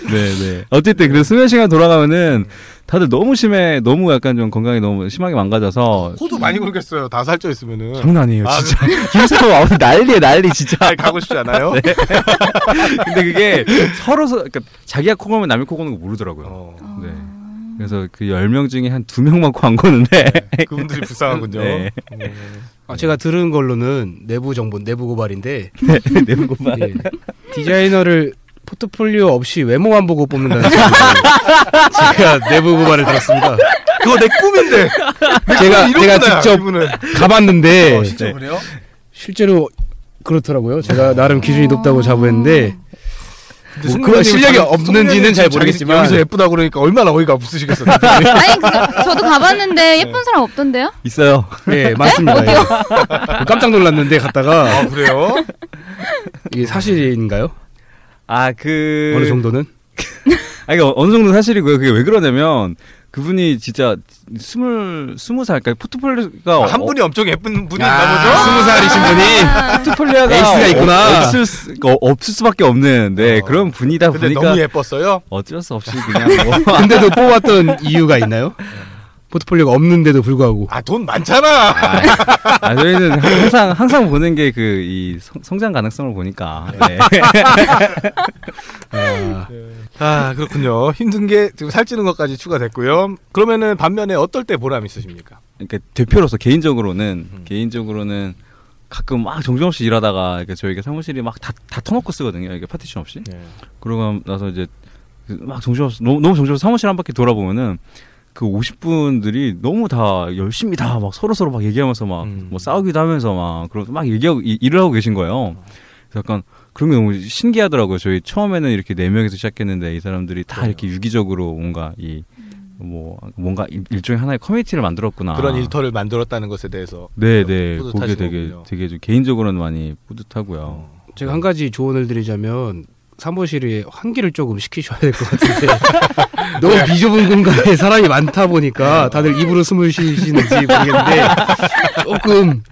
네, 네. 어쨌든 그래서 수면 시간 돌아가면은 다들 너무 심해, 너무 약간 좀 건강이 너무 심하게 망가져서 코도 많이 굴겠어요. 다 살쪄 있으면은. 장난 아니에요, 아, 진짜. [LAUGHS] 김사모 아무 난리에 난리 진짜. 잘 가고 싶지 않아요? 네. 근데 그게 서로 서 그러니까 자기가 코 고면 남이 코 고는 거 모르더라고요. 어. 네. 그래서 그 10명 중에 한 2명만 코안 고는데 그분들이 불쌍하군요. 네. 음. 아, 제가 들은 걸로는 내부 정보 내부 고발인데 [LAUGHS] 내부 고발. 예, 디자이너를 포트폴리오 없이 외모만 보고 뽑는다는 소리 제가 내부 고발을 들었습니다. 그거 내 꿈인데. 제가 이렇구나, 제가 직접 이분은. 가봤는데 어, 진짜 네. 그래요? 실제로 그렇더라고요. 제가 나름 기준이 높다고 자부했는데 뭐 그거 실력이 자기- 없는지는 잘 모르겠지만. 여기서 예쁘다 그러니까 얼마나 어이가 없으시겠어. [LAUGHS] 아니 그, 저도 가봤는데 예쁜 사람 없던데요? 있어요. 네 맞습니다. 예. 깜짝 놀랐는데 갔다가 아 그래요? 이게 사실인가요? 아, 그 어느 정도는? [LAUGHS] 아, 이거 어느 정도 사실이고요. 그게 왜 그러냐면 그분이 진짜 스물 스무 살, 그러니까 포트폴리오가 아, 한 분이 엄청 예쁜 분이 아, 보죠? 스무 살이신 분이 아, 포트폴리오가 에이스가 있구나. 없을, 수, 어, 없을 수밖에 없는 네 어. 그런 분이다 근데 보니까 너무 예뻤어요. 어쩔 수 없이 그냥 [LAUGHS] 뭐 근데도 뽑았던 이유가 있나요? 포트폴리오가 없는데도 불구하고 아 돈 많잖아. 아, 아, 저희는 항상 [LAUGHS] 항상 보는 게 그 이 성장 가능성을 보니까 네. [LAUGHS] [LAUGHS] 아, 아 그렇군요. 힘든 게 지금 살찌는 것까지 추가됐고요. 그러면은 반면에 어떨 때 보람 있으십니까? 그러니까 대표로서 개인적으로는 음. 개인적으로는 가끔 막 정신없이 일하다가 그러니까 저희가 사무실이 막 다 다 터놓고 쓰거든요. 이게 파티션 없이. 네. 그러고 나서 이제 그막 정신없이 너무, 너무 정신없이 사무실 한 바퀴 돌아보면은 그 50분들이 너무 다 열심히 다 막 서로 서로 막 얘기하면서 막뭐 음. 싸우기도 하면서 막 그러면서 막 얘기하고 이- 일을 하고 계신 거예요. 그래서 약간 그런 게 너무 신기하더라고요. 저희 처음에는 이렇게 네 명에서 시작했는데 이 사람들이 다 그래요. 이렇게 유기적으로 뭔가 이 뭐 뭔가 일- 일종의 하나의 커뮤니티를 만들었구나. 그런 일터를 만들었다는 것에 대해서 네, 네. 그게 되게 거군요. 되게 좀 개인적으로는 많이 뿌듯하고요. 제가 한 가지 조언을 드리자면 사무실에 환기를 조금 시키셔야 될 것 같은데 [LAUGHS] 너무 비좁은 공간에 사람이 많다 보니까 다들 입으로 숨을 쉬시는지 모르겠는데 조금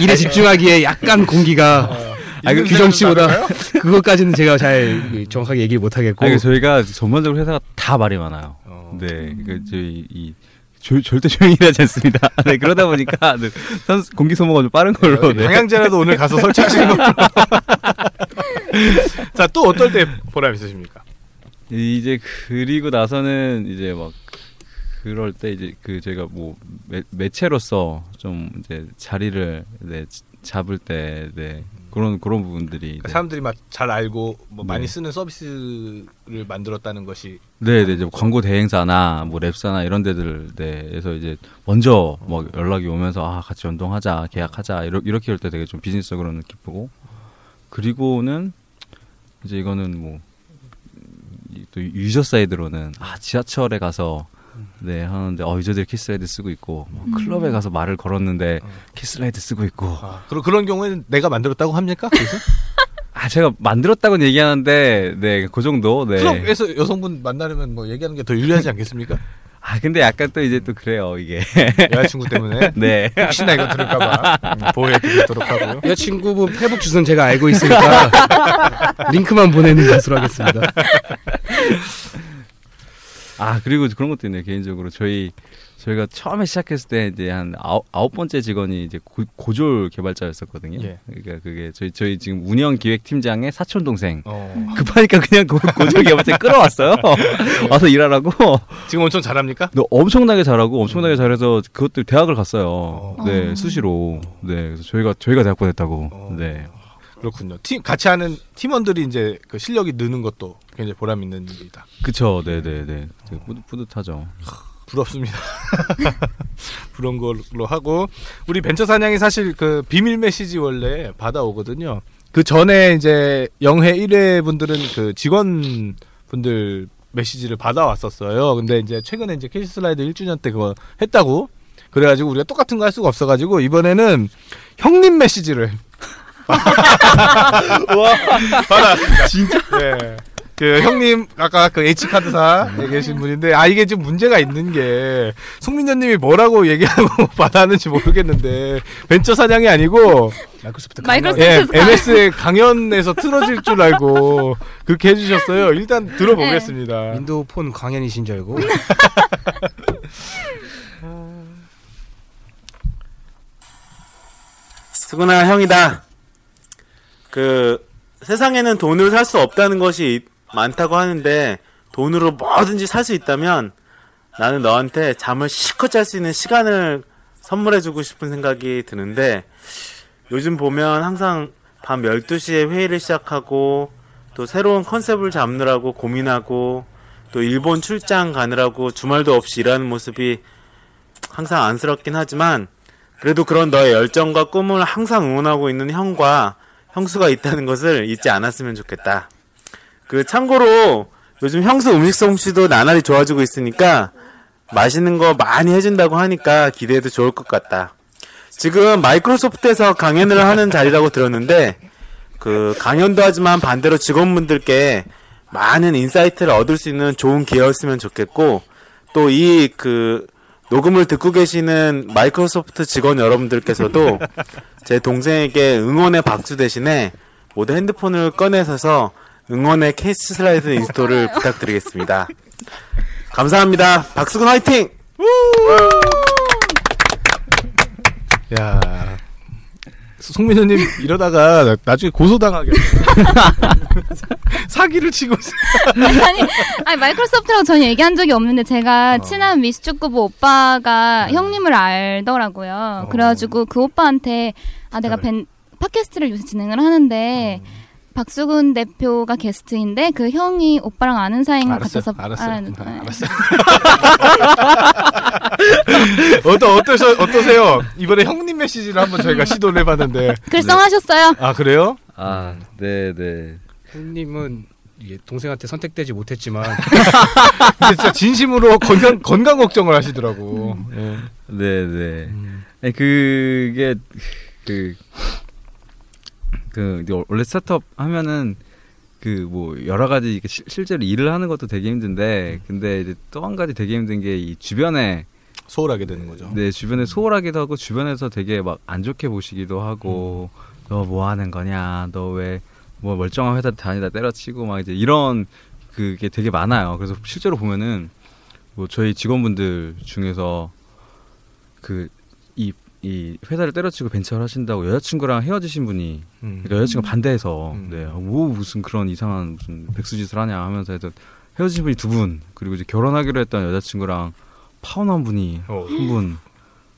일에 집중하기에 약간 공기가 아, 그 규정치보다 그것까지는 제가 잘 정확하게 얘기 못 하겠고 아니, 저희가 전반적으로 회사가 다 말이 많아요. 어. 네, 그 저희 이 조- 절대 조용히 하지 않습니다. [LAUGHS] 네, 그러다 보니까 네, 선- 공기 소모가 좀 빠른 걸로. 네. 방향제라도 오늘 가서 설치하시는 거. [LAUGHS] [LAUGHS] 자, 또 어떨 때 보람 있으십니까? 이제 그리고 나서는 이제 막 그럴 때 이제 그 제가 뭐 매, 매체로서 좀 이제 자리를 네, 잡을 때 네, 그런 그런 부분들이 그러니까 네. 사람들이 막 잘 알고 뭐 네. 많이 쓰는 서비스를 만들었다는 것이 네, 네, 이제 광고 대행사나 뭐 랩사나 이런 데들 네에서 이제 먼저 뭐 연락이 오면서 아 같이 운동하자, 계약하자 이렇게 이렇게 할 때 되게 좀 비즈니스적으로는 기쁘고 그리고는 이제 이거는 뭐 또 user side로는 아 지하철에 가서 네 하는데 어 user들이 캐시 슬라이드 쓰고 있고 뭐 클럽에 가서 말을 걸었는데 캐시 슬라이드 쓰고 있고 아, 그런 그런 경우에는 내가 만들었다고 합니까? 그래서 [LAUGHS] 아 제가 만들었다고는 얘기하는데 네그 정도 네. 클럽에서 여성분 만나려면 뭐 얘기하는 게 더 유리하지 않겠습니까? 아 근데 약간 또 이제 또 그래요 이게 [LAUGHS] 여자친구 때문에 [LAUGHS] 네. 혹시나 이거 들을까봐 음, 보호해드리도록 하고요. 여자친구분 페북 주소는 제가 알고 있으니까 [LAUGHS] 링크만 보내는 것으로 하겠습니다. 아 그리고 그런 것도 있네요 개인적으로 저희 저희가 처음에 시작했을 때 이제 한 아홉, 아홉 번째 직원이 이제 고, 고졸 개발자였었거든요. 예. 그러니까 그게 저희 저희 지금 운영 기획 팀장의 사촌 동생. 어, [LAUGHS] 급하니까 그냥 고, 고졸 개발자 끌어왔어요. [LAUGHS] 와서 일하라고. 지금 엄청 잘합니까? 너 엄청나게 잘하고 엄청나게 잘해서 그것도 대학을 갔어요. 어. 네 어. 수시로. 네 그래서 저희가 저희가 대학 보냈다고. 어. 네. 그렇군요. 팀 같이 하는 팀원들이 이제 그 실력이 느는 것도 굉장히 보람 있는 일이다. 그쵸, 네네네. 되게 뿌듯, 뿌듯하죠. 부럽습니다. [LAUGHS] 부러운 걸로 하고 우리 벤처 사냥이 사실 그 비밀 메시지 원래 받아오거든요. 그 전에 이제 영회 1회 분들은 그 직원 분들 메시지를 받아왔었어요. 근데 이제 최근에 이제 캐시 슬라이드 1주년 때 그거 했다고 그래가지고 우리가 똑같은 거 할 수가 없어가지고 이번에는 형님 메시지를 [LAUGHS] [LAUGHS] 받아왔습니다. 진짜? 네. 그 형님 아까 그 H 카드사에 계신 분인데 아 이게 좀 문제가 있는 게 송민현님이 뭐라고 얘기하고 [LAUGHS] 받았는지 모르겠는데 벤처 사냥이 아니고 마이크로소프트 마이크로소프트 예, 강연. MS 강연에서 틀어질 줄 알고 그렇게 해주셨어요. 일단 들어보겠습니다. 윈도우 폰 강연이신 줄 알고 [LAUGHS] 수근아 형이다. 그 세상에는 돈으로 살수 없다는 것이 많다고 하는데 돈으로 뭐든지 살 수 있다면 나는 너한테 잠을 실컷 잘 수 있는 시간을 선물해주고 싶은 생각이 드는데 요즘 보면 항상 밤 12시에 회의를 시작하고 또 새로운 컨셉을 잡느라고 고민하고 또 일본 출장 가느라고 주말도 없이 일하는 모습이 항상 안쓰럽긴 하지만 그래도 그런 너의 열정과 꿈을 항상 응원하고 있는 형과 형수가 있다는 것을 잊지 않았으면 좋겠다. 그 참고로 요즘 형수 음식 솜씨도 나날이 좋아지고 있으니까 맛있는 거 많이 해준다고 하니까 기대해도 좋을 것 같다. 지금 마이크로소프트에서 강연을 하는 자리라고 들었는데 그 강연도 하지만 반대로 직원분들께 많은 insight를 얻을 수 있는 좋은 기회였으면 좋겠고 또 이 그 녹음을 듣고 계시는 마이크로소프트 직원 여러분들께서도 제 동생에게 응원의 박수 대신에 모두 핸드폰을 꺼내셔서 응원의 캐시 슬라이드 install을 [LAUGHS] 부탁드리겠습니다. 감사합니다. 박수근 화이팅! 야 송민호님 이러다가 나중에 고소당하게 [LAUGHS] 사기를 치고 있어요. [LAUGHS] 아니, 아니 마이크로소프트라고 전혀 얘기한 적이 없는데 제가 친한 미스축구부 오빠가 형님을 알더라고요. 그래가지고 그 오빠한테 아 내가 벤 팟캐스트를 요새 진행을 하는데 박수근 대표가 게스트인데 그 형이 오빠랑 아는 사이인 것 알았어요. 같아서 알았어요. 아, 음, 네. 알았어요. [LAUGHS] 어떠 어떠셔 어떠세요? 이번에 형님 메시지를 한번 저희가 시도를 해봤는데 글 써하셨어요? 아 그래요? 아, 네네. 형님은 이게 동생한테 선택되지 못했지만 [LAUGHS] 진짜 진심으로 건강 건강 걱정을 하시더라고. 예. 네네. 아니, 그게 그, 그 원래 스타트업 하면은 그 뭐 여러 가지 실- 실제로 일을 하는 것도 되게 힘든데 근데 이제 또 한 가지 되게 힘든 게 이 주변에 소홀하게 되는 거죠. 네 주변에 소홀하기도 하고 주변에서 되게 막 안 좋게 보시기도 하고 너뭐 하는 거냐? 너 왜 뭐 멀쩡한 회사 다니다 때려치고 막 이제 이런 그게 되게 많아요. 그래서 실제로 보면은 뭐 저희 직원분들 중에서 그 이이 회사를 때려치고 벤처를 하신다고 여자친구랑 헤어지신 분이 음. 그러니까 여자친구가 반대해서 음. 네, 뭐 무슨 그런 이상한 무슨 백수짓을 하냐 하면서 해서 헤어지신 분이 두 분 그리고 이제 결혼하기로 했던 여자친구랑 파혼한 분이 어. 한분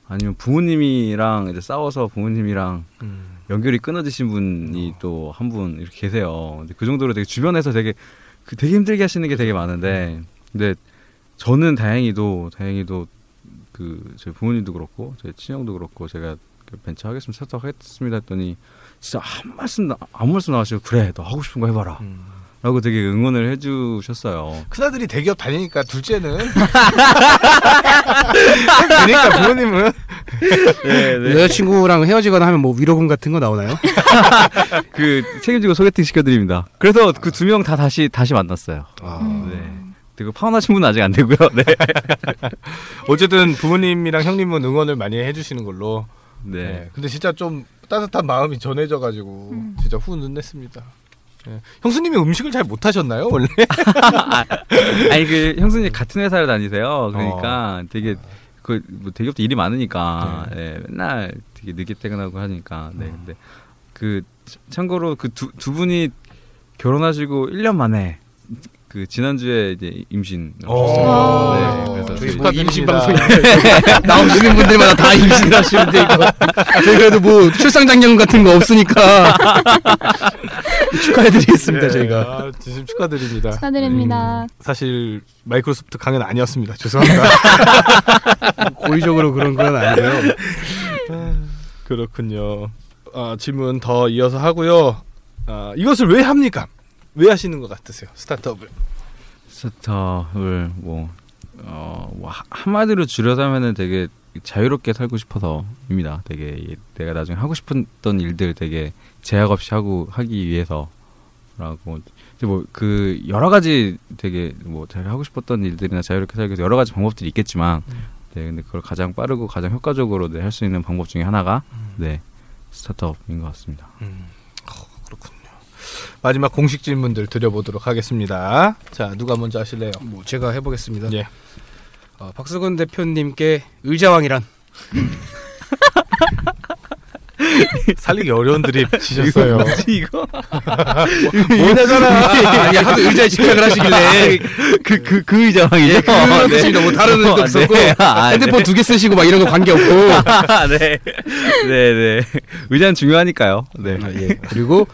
아니면 부모님이랑 이제 싸워서 부모님이랑 음. 연결이 끊어지신 분이 또한 분 이렇게 계세요. 근데 그 정도로 되게 주변에서 되게 그 되게 힘들게 하시는 게 되게 많은데 근데 저는 다행히도 다행히도 그 저희 부모님도 그렇고 저희 친형도 그렇고 제가 그 벤처 하겠습니다 스타트업 하겠습니다 했더니 진짜 한 말씀 나- 아무 말씀 나가시고 그래 너 하고 싶은 거 해봐라 음. 라고 되게 응원을 해주셨어요. 큰아들이 대기업 다니니까 둘째는 [LAUGHS] 그러니까 부모님은 여자친구랑 헤어지거나 하면 뭐 위로금 같은 거 나오나요? [LAUGHS] 그 책임지고 소개팅 시켜드립니다. 그래서 그 두 명 다 다시 다시 만났어요. 아, 네. 그리고 파혼하신 분은 아직 안 되고요. [LAUGHS] 네. 어쨌든 부모님이랑 형님은 응원을 많이 해주시는 걸로. 네. 네. 근데 진짜 좀 따뜻한 마음이 전해져가지고 진짜 훈훈했습니다. 네. 형수님이 음식을 잘 못하셨나요 원래? [LAUGHS] 아니 그 형수님 같은 회사를 다니세요. 그러니까 되게 그 뭐 대기업도 일이 많으니까 예, 맨날 되게 늦게 퇴근하고 하니까. 네. 근데 그 참고로 그두두 분이 결혼하시고 1년 만에 그그 지난주에 이제 임신 오. 네, 그래서 저희 뭐 임신 [LAUGHS] 방송. [LAUGHS] 나오시는 분들마다 다 임신을 하시는데 이거 저희 그래도 뭐 출산 장려 같은 거 없으니까 [LAUGHS] 축하해드리겠습니다 네, 저희가 아, 진심 축하드립니다. 축하드립니다. 사실 마이크로소프트 강연 아니었습니다. 죄송합니다. 고의적으로 그런 건 아니고요. 그렇군요. 아, 질문 더 이어서 하고요. 아, 이것을 왜 합니까? 왜 하시는 것 같으세요? 스타트업을. 스타트업을 뭐, 어, 뭐 하- 한마디로 줄여서 하면은 되게 자유롭게 살고 싶어서입니다. 되게 이- 내가 나중에 하고 싶었던 일들 되게 제약 없이 하고 하기 위해서라고 뭐그 여러 가지 되게 뭐 제가 하고 싶었던 일들이나 자유롭게 살기 위해서 여러 가지 방법들이 있겠지만 네 근데 그걸 가장 빠르고 가장 효과적으로 네, 할 수 있는 방법 중에 하나가 네 스타트업인 것 같습니다. 그렇군요. 마지막 공식 질문들 드려보도록 하겠습니다. 자, 누가 먼저 하실래요? 뭐 제가 해보겠습니다. 예. 어, 박수근 대표님께 의자왕이란 [LAUGHS] 살리기 어려운 드립 치셨어요. 이거 뭐냐잖아. [LAUGHS] 아니 하도 의자에 집착을 하시길래 그 그 그 의자왕이죠. 예, 그건 없습니다. 뭐 다른 의도 없었고 아, 핸드폰 두개 쓰시고 막 이런 거 관계 없고 [LAUGHS] 네. 네, 네. 의자는 중요하니까요. 네. 아, 예. 그리고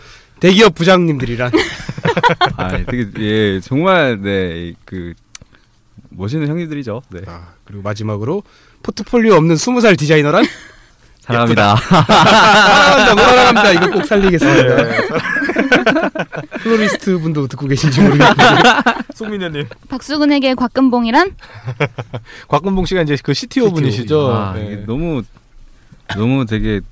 대기업 부장님들이란 [LAUGHS] 아, 되게 예, 정말 네, 그 멋있는 형님들이죠. 네. 아, 그리고 마지막으로 포트폴리오 없는 스무 살 디자이너란 [LAUGHS] 사랑합니다. 사랑한다고 사랑합니다. 이거 꼭 살리겠습니다. [LAUGHS] 플로리스트 분도 듣고 계신지 모르겠는데 송민현님. 박수근에게 곽근봉이란 곽근봉 씨가 이제 그 CTO 분이시죠. 아, 네. 너무 너무 되게 이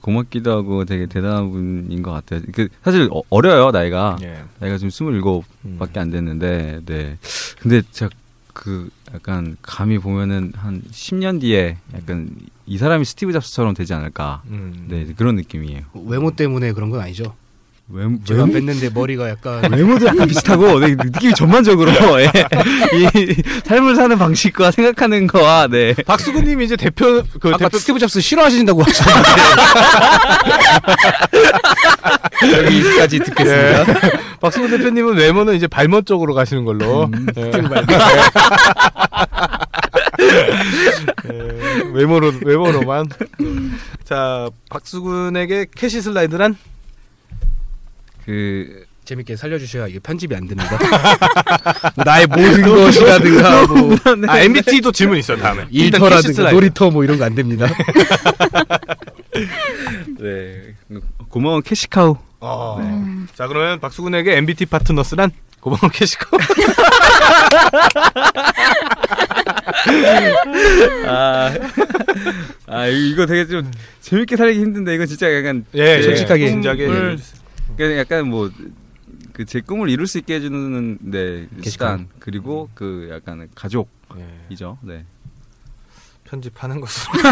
고맙기도 하고 되게 대단한 분인 것 같아요. 그 사실 어, 어려요 나이가 예. 나이가 지금 스물일곱밖에 음. 안 됐는데 네. 근데 제가 그 약간 감이 보면은 한 10년 뒤에 약간 이 사람이 스티브 잡스처럼 되지 않을까. 음. 네 그런 느낌이에요. 외모 때문에 그런 건 아니죠. 외모, 제가 뺐는데 머리가 약간 외모도 약간 비슷하고 네, 느낌이 전반적으로 [LAUGHS] 예. 이 삶을 사는 방식과 생각하는 거와 네. 박수근님이 이제 대표 그 아까 대표 스티브 잡스 싫어하신다고 하셨는데 [LAUGHS] 여기까지 듣겠습니다. [LAUGHS] 박수근 대표님은 외모는 이제 발머 쪽으로 가시는 걸로. 예. 예, 외모로 외모로만. 자, 박수근에게 캐시 슬라이드란 그 재밌게 살려주셔야 이게 편집이 안 됩니다. [LAUGHS] 나의 모든 것이라든가 뭐 아, NBT도 질문 있어요, 다음에. 일단 캐시 일터라든가 슬라이드. 놀이터 뭐 이런 거 안 됩니다. [LAUGHS] 네. 고마운 캐시카우. 어. 자, 그러면 박수근에게 MBT 파트너스란 고마운 캐시코. [LAUGHS] 아, 아 이거 되게 좀 재밌게 살기 힘든데 이거 진짜 약간 예, 네, 솔직하게 꿈을- 얘기해 주세요. 그러니까 약간 뭐 그 제 꿈을 이룰 수 있게 해주는 네 게시판. 시간 그리고 그 약간 가족이죠. 예. 네. 편집하는 것으로. [LAUGHS]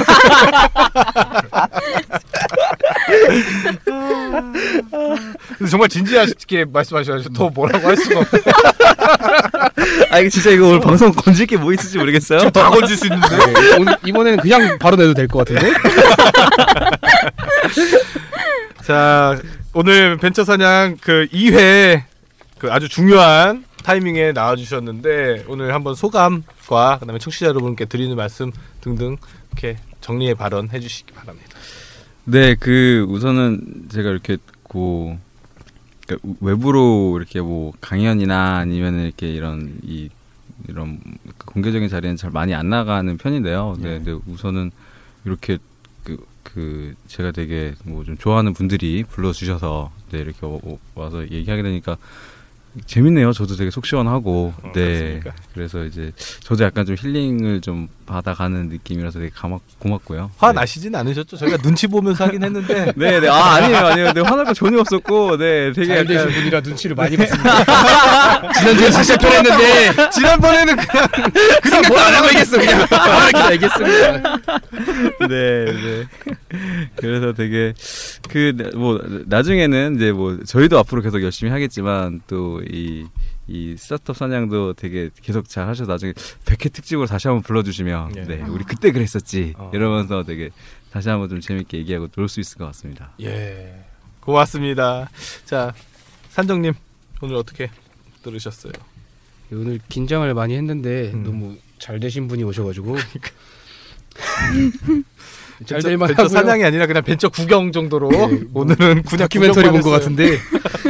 근데 정말 진지하게 말씀하셔가지고 더 뭐라고 할 수가 없어요. 아 이거 진짜 이거 오늘 방송 건질 게 뭐 있을지 모르겠어요. 다 건질 수 있는데. 네, 오늘- 이번에는 그냥 바로 내도 될 것 같은데. [LAUGHS] 자, 오늘 벤처 사냥 그 2회 그 아주 중요한 타이밍에 나와주셨는데 오늘 한번 소감과 그다음에 청취자 여러분께 드리는 말씀 등등 이렇게 정리의 발언 해주시기 바랍니다. 네, 그 우선은 제가 이렇게 고 그러니까 외부로 이렇게 뭐 강연이나 아니면 이렇게 이런 이 이런 그 공개적인 자리는 잘 많이 안 나가는 편인데요. 네, 근데 우선은 이렇게 그, 그 제가 되게 뭐 좀 좋아하는 분들이 불러주셔서 네 이렇게 와- 와서 얘기하게 되니까 재밌네요. 저도 되게 속 시원하고 어, 네 그렇습니까? 그래서 이제 저도 약간 좀 힐링을 좀 받아가는 느낌이라서 되게 가마, 고맙고요. 화 네. 나시진 않으셨죠? 저희가 눈치 보면서 하긴 했는데 [LAUGHS] 네, 네. 아, 아니에요, 아니에요. 네, 화날 거 전혀 없었고, 네, 되게 잘 되신. 분이라 눈치를 많이 [LAUGHS] 봤습니다. [LAUGHS] 지난주에 사실 통했는데 지난번에는 그냥 그냥 뭐라고 얘기했어 그냥. 아, 이렇게 알겠습니다. 네, 네. 그래서 되게, 그, 뭐, 나중에는 이제 뭐, 저희도 앞으로 계속 열심히 하겠지만, 또 이, 이 스타트업 사냥도 되게 계속 잘 하셔서 나중에 100회 특집으로 다시 한번 불러주시면, 예. 네, 우리 그때 그랬었지. 어. 이러면서 되게 다시 한번 좀 재밌게 얘기하고 놀 수 있을 것 같습니다. 예 고맙습니다. 자 산정님 오늘 어떻게 들으셨어요? 오늘 긴장을 많이 했는데 음. 너무 잘 되신 분이 오셔가지고 [LAUGHS] 잘 벤처- 될만 하고요. 사냥이 아니라 그냥 벤처 구경 정도로 네, 뭐 오늘은 그냥 다큐멘터리 본 것 같은데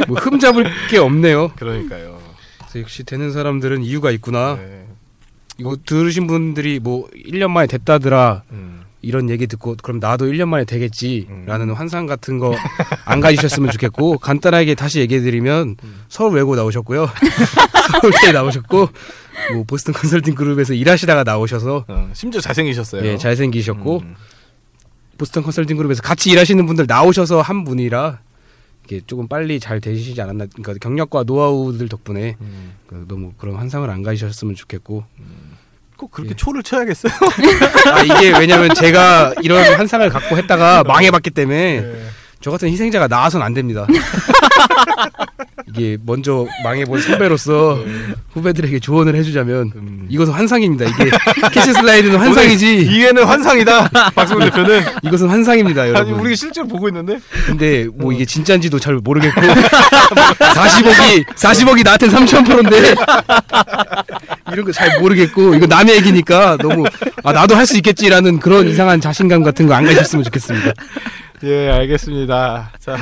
뭐 흠잡을 게 없네요. 그러니까요. 역시 되는 사람들은 이유가 있구나. 네. 이거 들으신 분들이 뭐 1년 만에 됐다더라 음. 이런 얘기 듣고 그럼 나도 1년 만에 되겠지라는 음. 환상 같은 거 안 가지셨으면 좋겠고 [LAUGHS] 간단하게 다시 얘기해 드리면 음. 서울 외고 나오셨고요 [LAUGHS] 서울대 나오셨고 뭐 보스턴 컨설팅 그룹에서 일하시다가 나오셔서 어, 심지어 잘생기셨어요. 예, 잘생기셨고 음. 보스턴 컨설팅 그룹에서 같이 일하시는 분들 나오셔서 한 분이라 이게 조금 빨리 잘 되시지 않았나 그러니까 경력과 노하우들 덕분에 음. 그 너무 그런 환상을 안 가지셨으면 좋겠고 꼭 그렇게 예. 초를 쳐야겠어요. [LAUGHS] 아 이게 왜냐면 제가 이런 환상을 갖고 했다가 망해봤기 때문에 네. 저 같은 희생자가 나와선 안 됩니다. [LAUGHS] 이게 먼저 망해본 선배로서 후배들에게 조언을 해주자면 음. 이것은 환상입니다. 이게 캐시 슬라이드는 환상이지 이해는 환상이다. 박수근 대표는 [LAUGHS] 이것은 환상입니다, 아니 여러분. 우리가 실제로 보고 있는데 근데 뭐 이게 진짜인지도 잘 모르겠고 40억이 40억이 나한테 3천 프로인데 이런 거 잘 모르겠고 이거 남의 얘기니까 너무 아 나도 할 수 있겠지라는 그런 이상한 자신감 같은 거 안 가셨으면 좋겠습니다. [LAUGHS] 예 알겠습니다. 자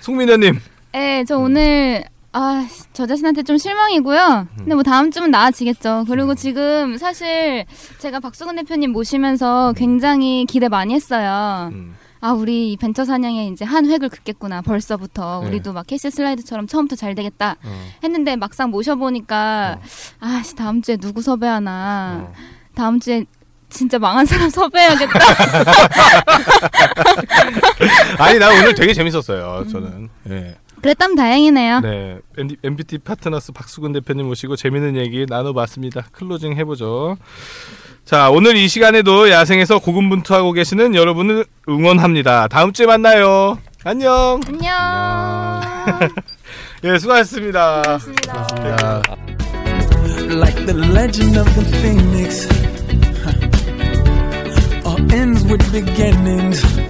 송민현님 네, 저 오늘 아, 저 자신한테 좀 실망이고요. 근데 뭐 다음 주면 나아지겠죠. 그리고 지금 사실 제가 박수근 대표님 모시면서 굉장히 기대 많이 했어요. 음. 아, 우리 이 벤처 사냥에 이제 한 획을 긋겠구나. 벌써부터 네. 우리도 막 캐시 슬라이드처럼 처음부터 잘 되겠다. 어. 했는데 막상 모셔보니까 아, 씨, 다음 주에 누구 섭외하나. 어. 다음 주에 진짜 망한 사람 [LAUGHS] 섭외해야겠다. [LAUGHS] 아니 나 오늘 되게 재밌었어요. 저는 예. 그랬다면 다행이네요. 네 MBT 파트너스 박수근 대표님 모시고 재밌는 얘기 나눠봤습니다. 클로징 해보죠. 자 오늘 이 시간에도 야생에서 고군분투하고 계시는 여러분을 응원합니다. 다음 주에 만나요. 안녕. 안녕. [LAUGHS] 예 수고하셨습니다. 고맙습니다. 자, like the legend of the phoenix. All ends with beginnings.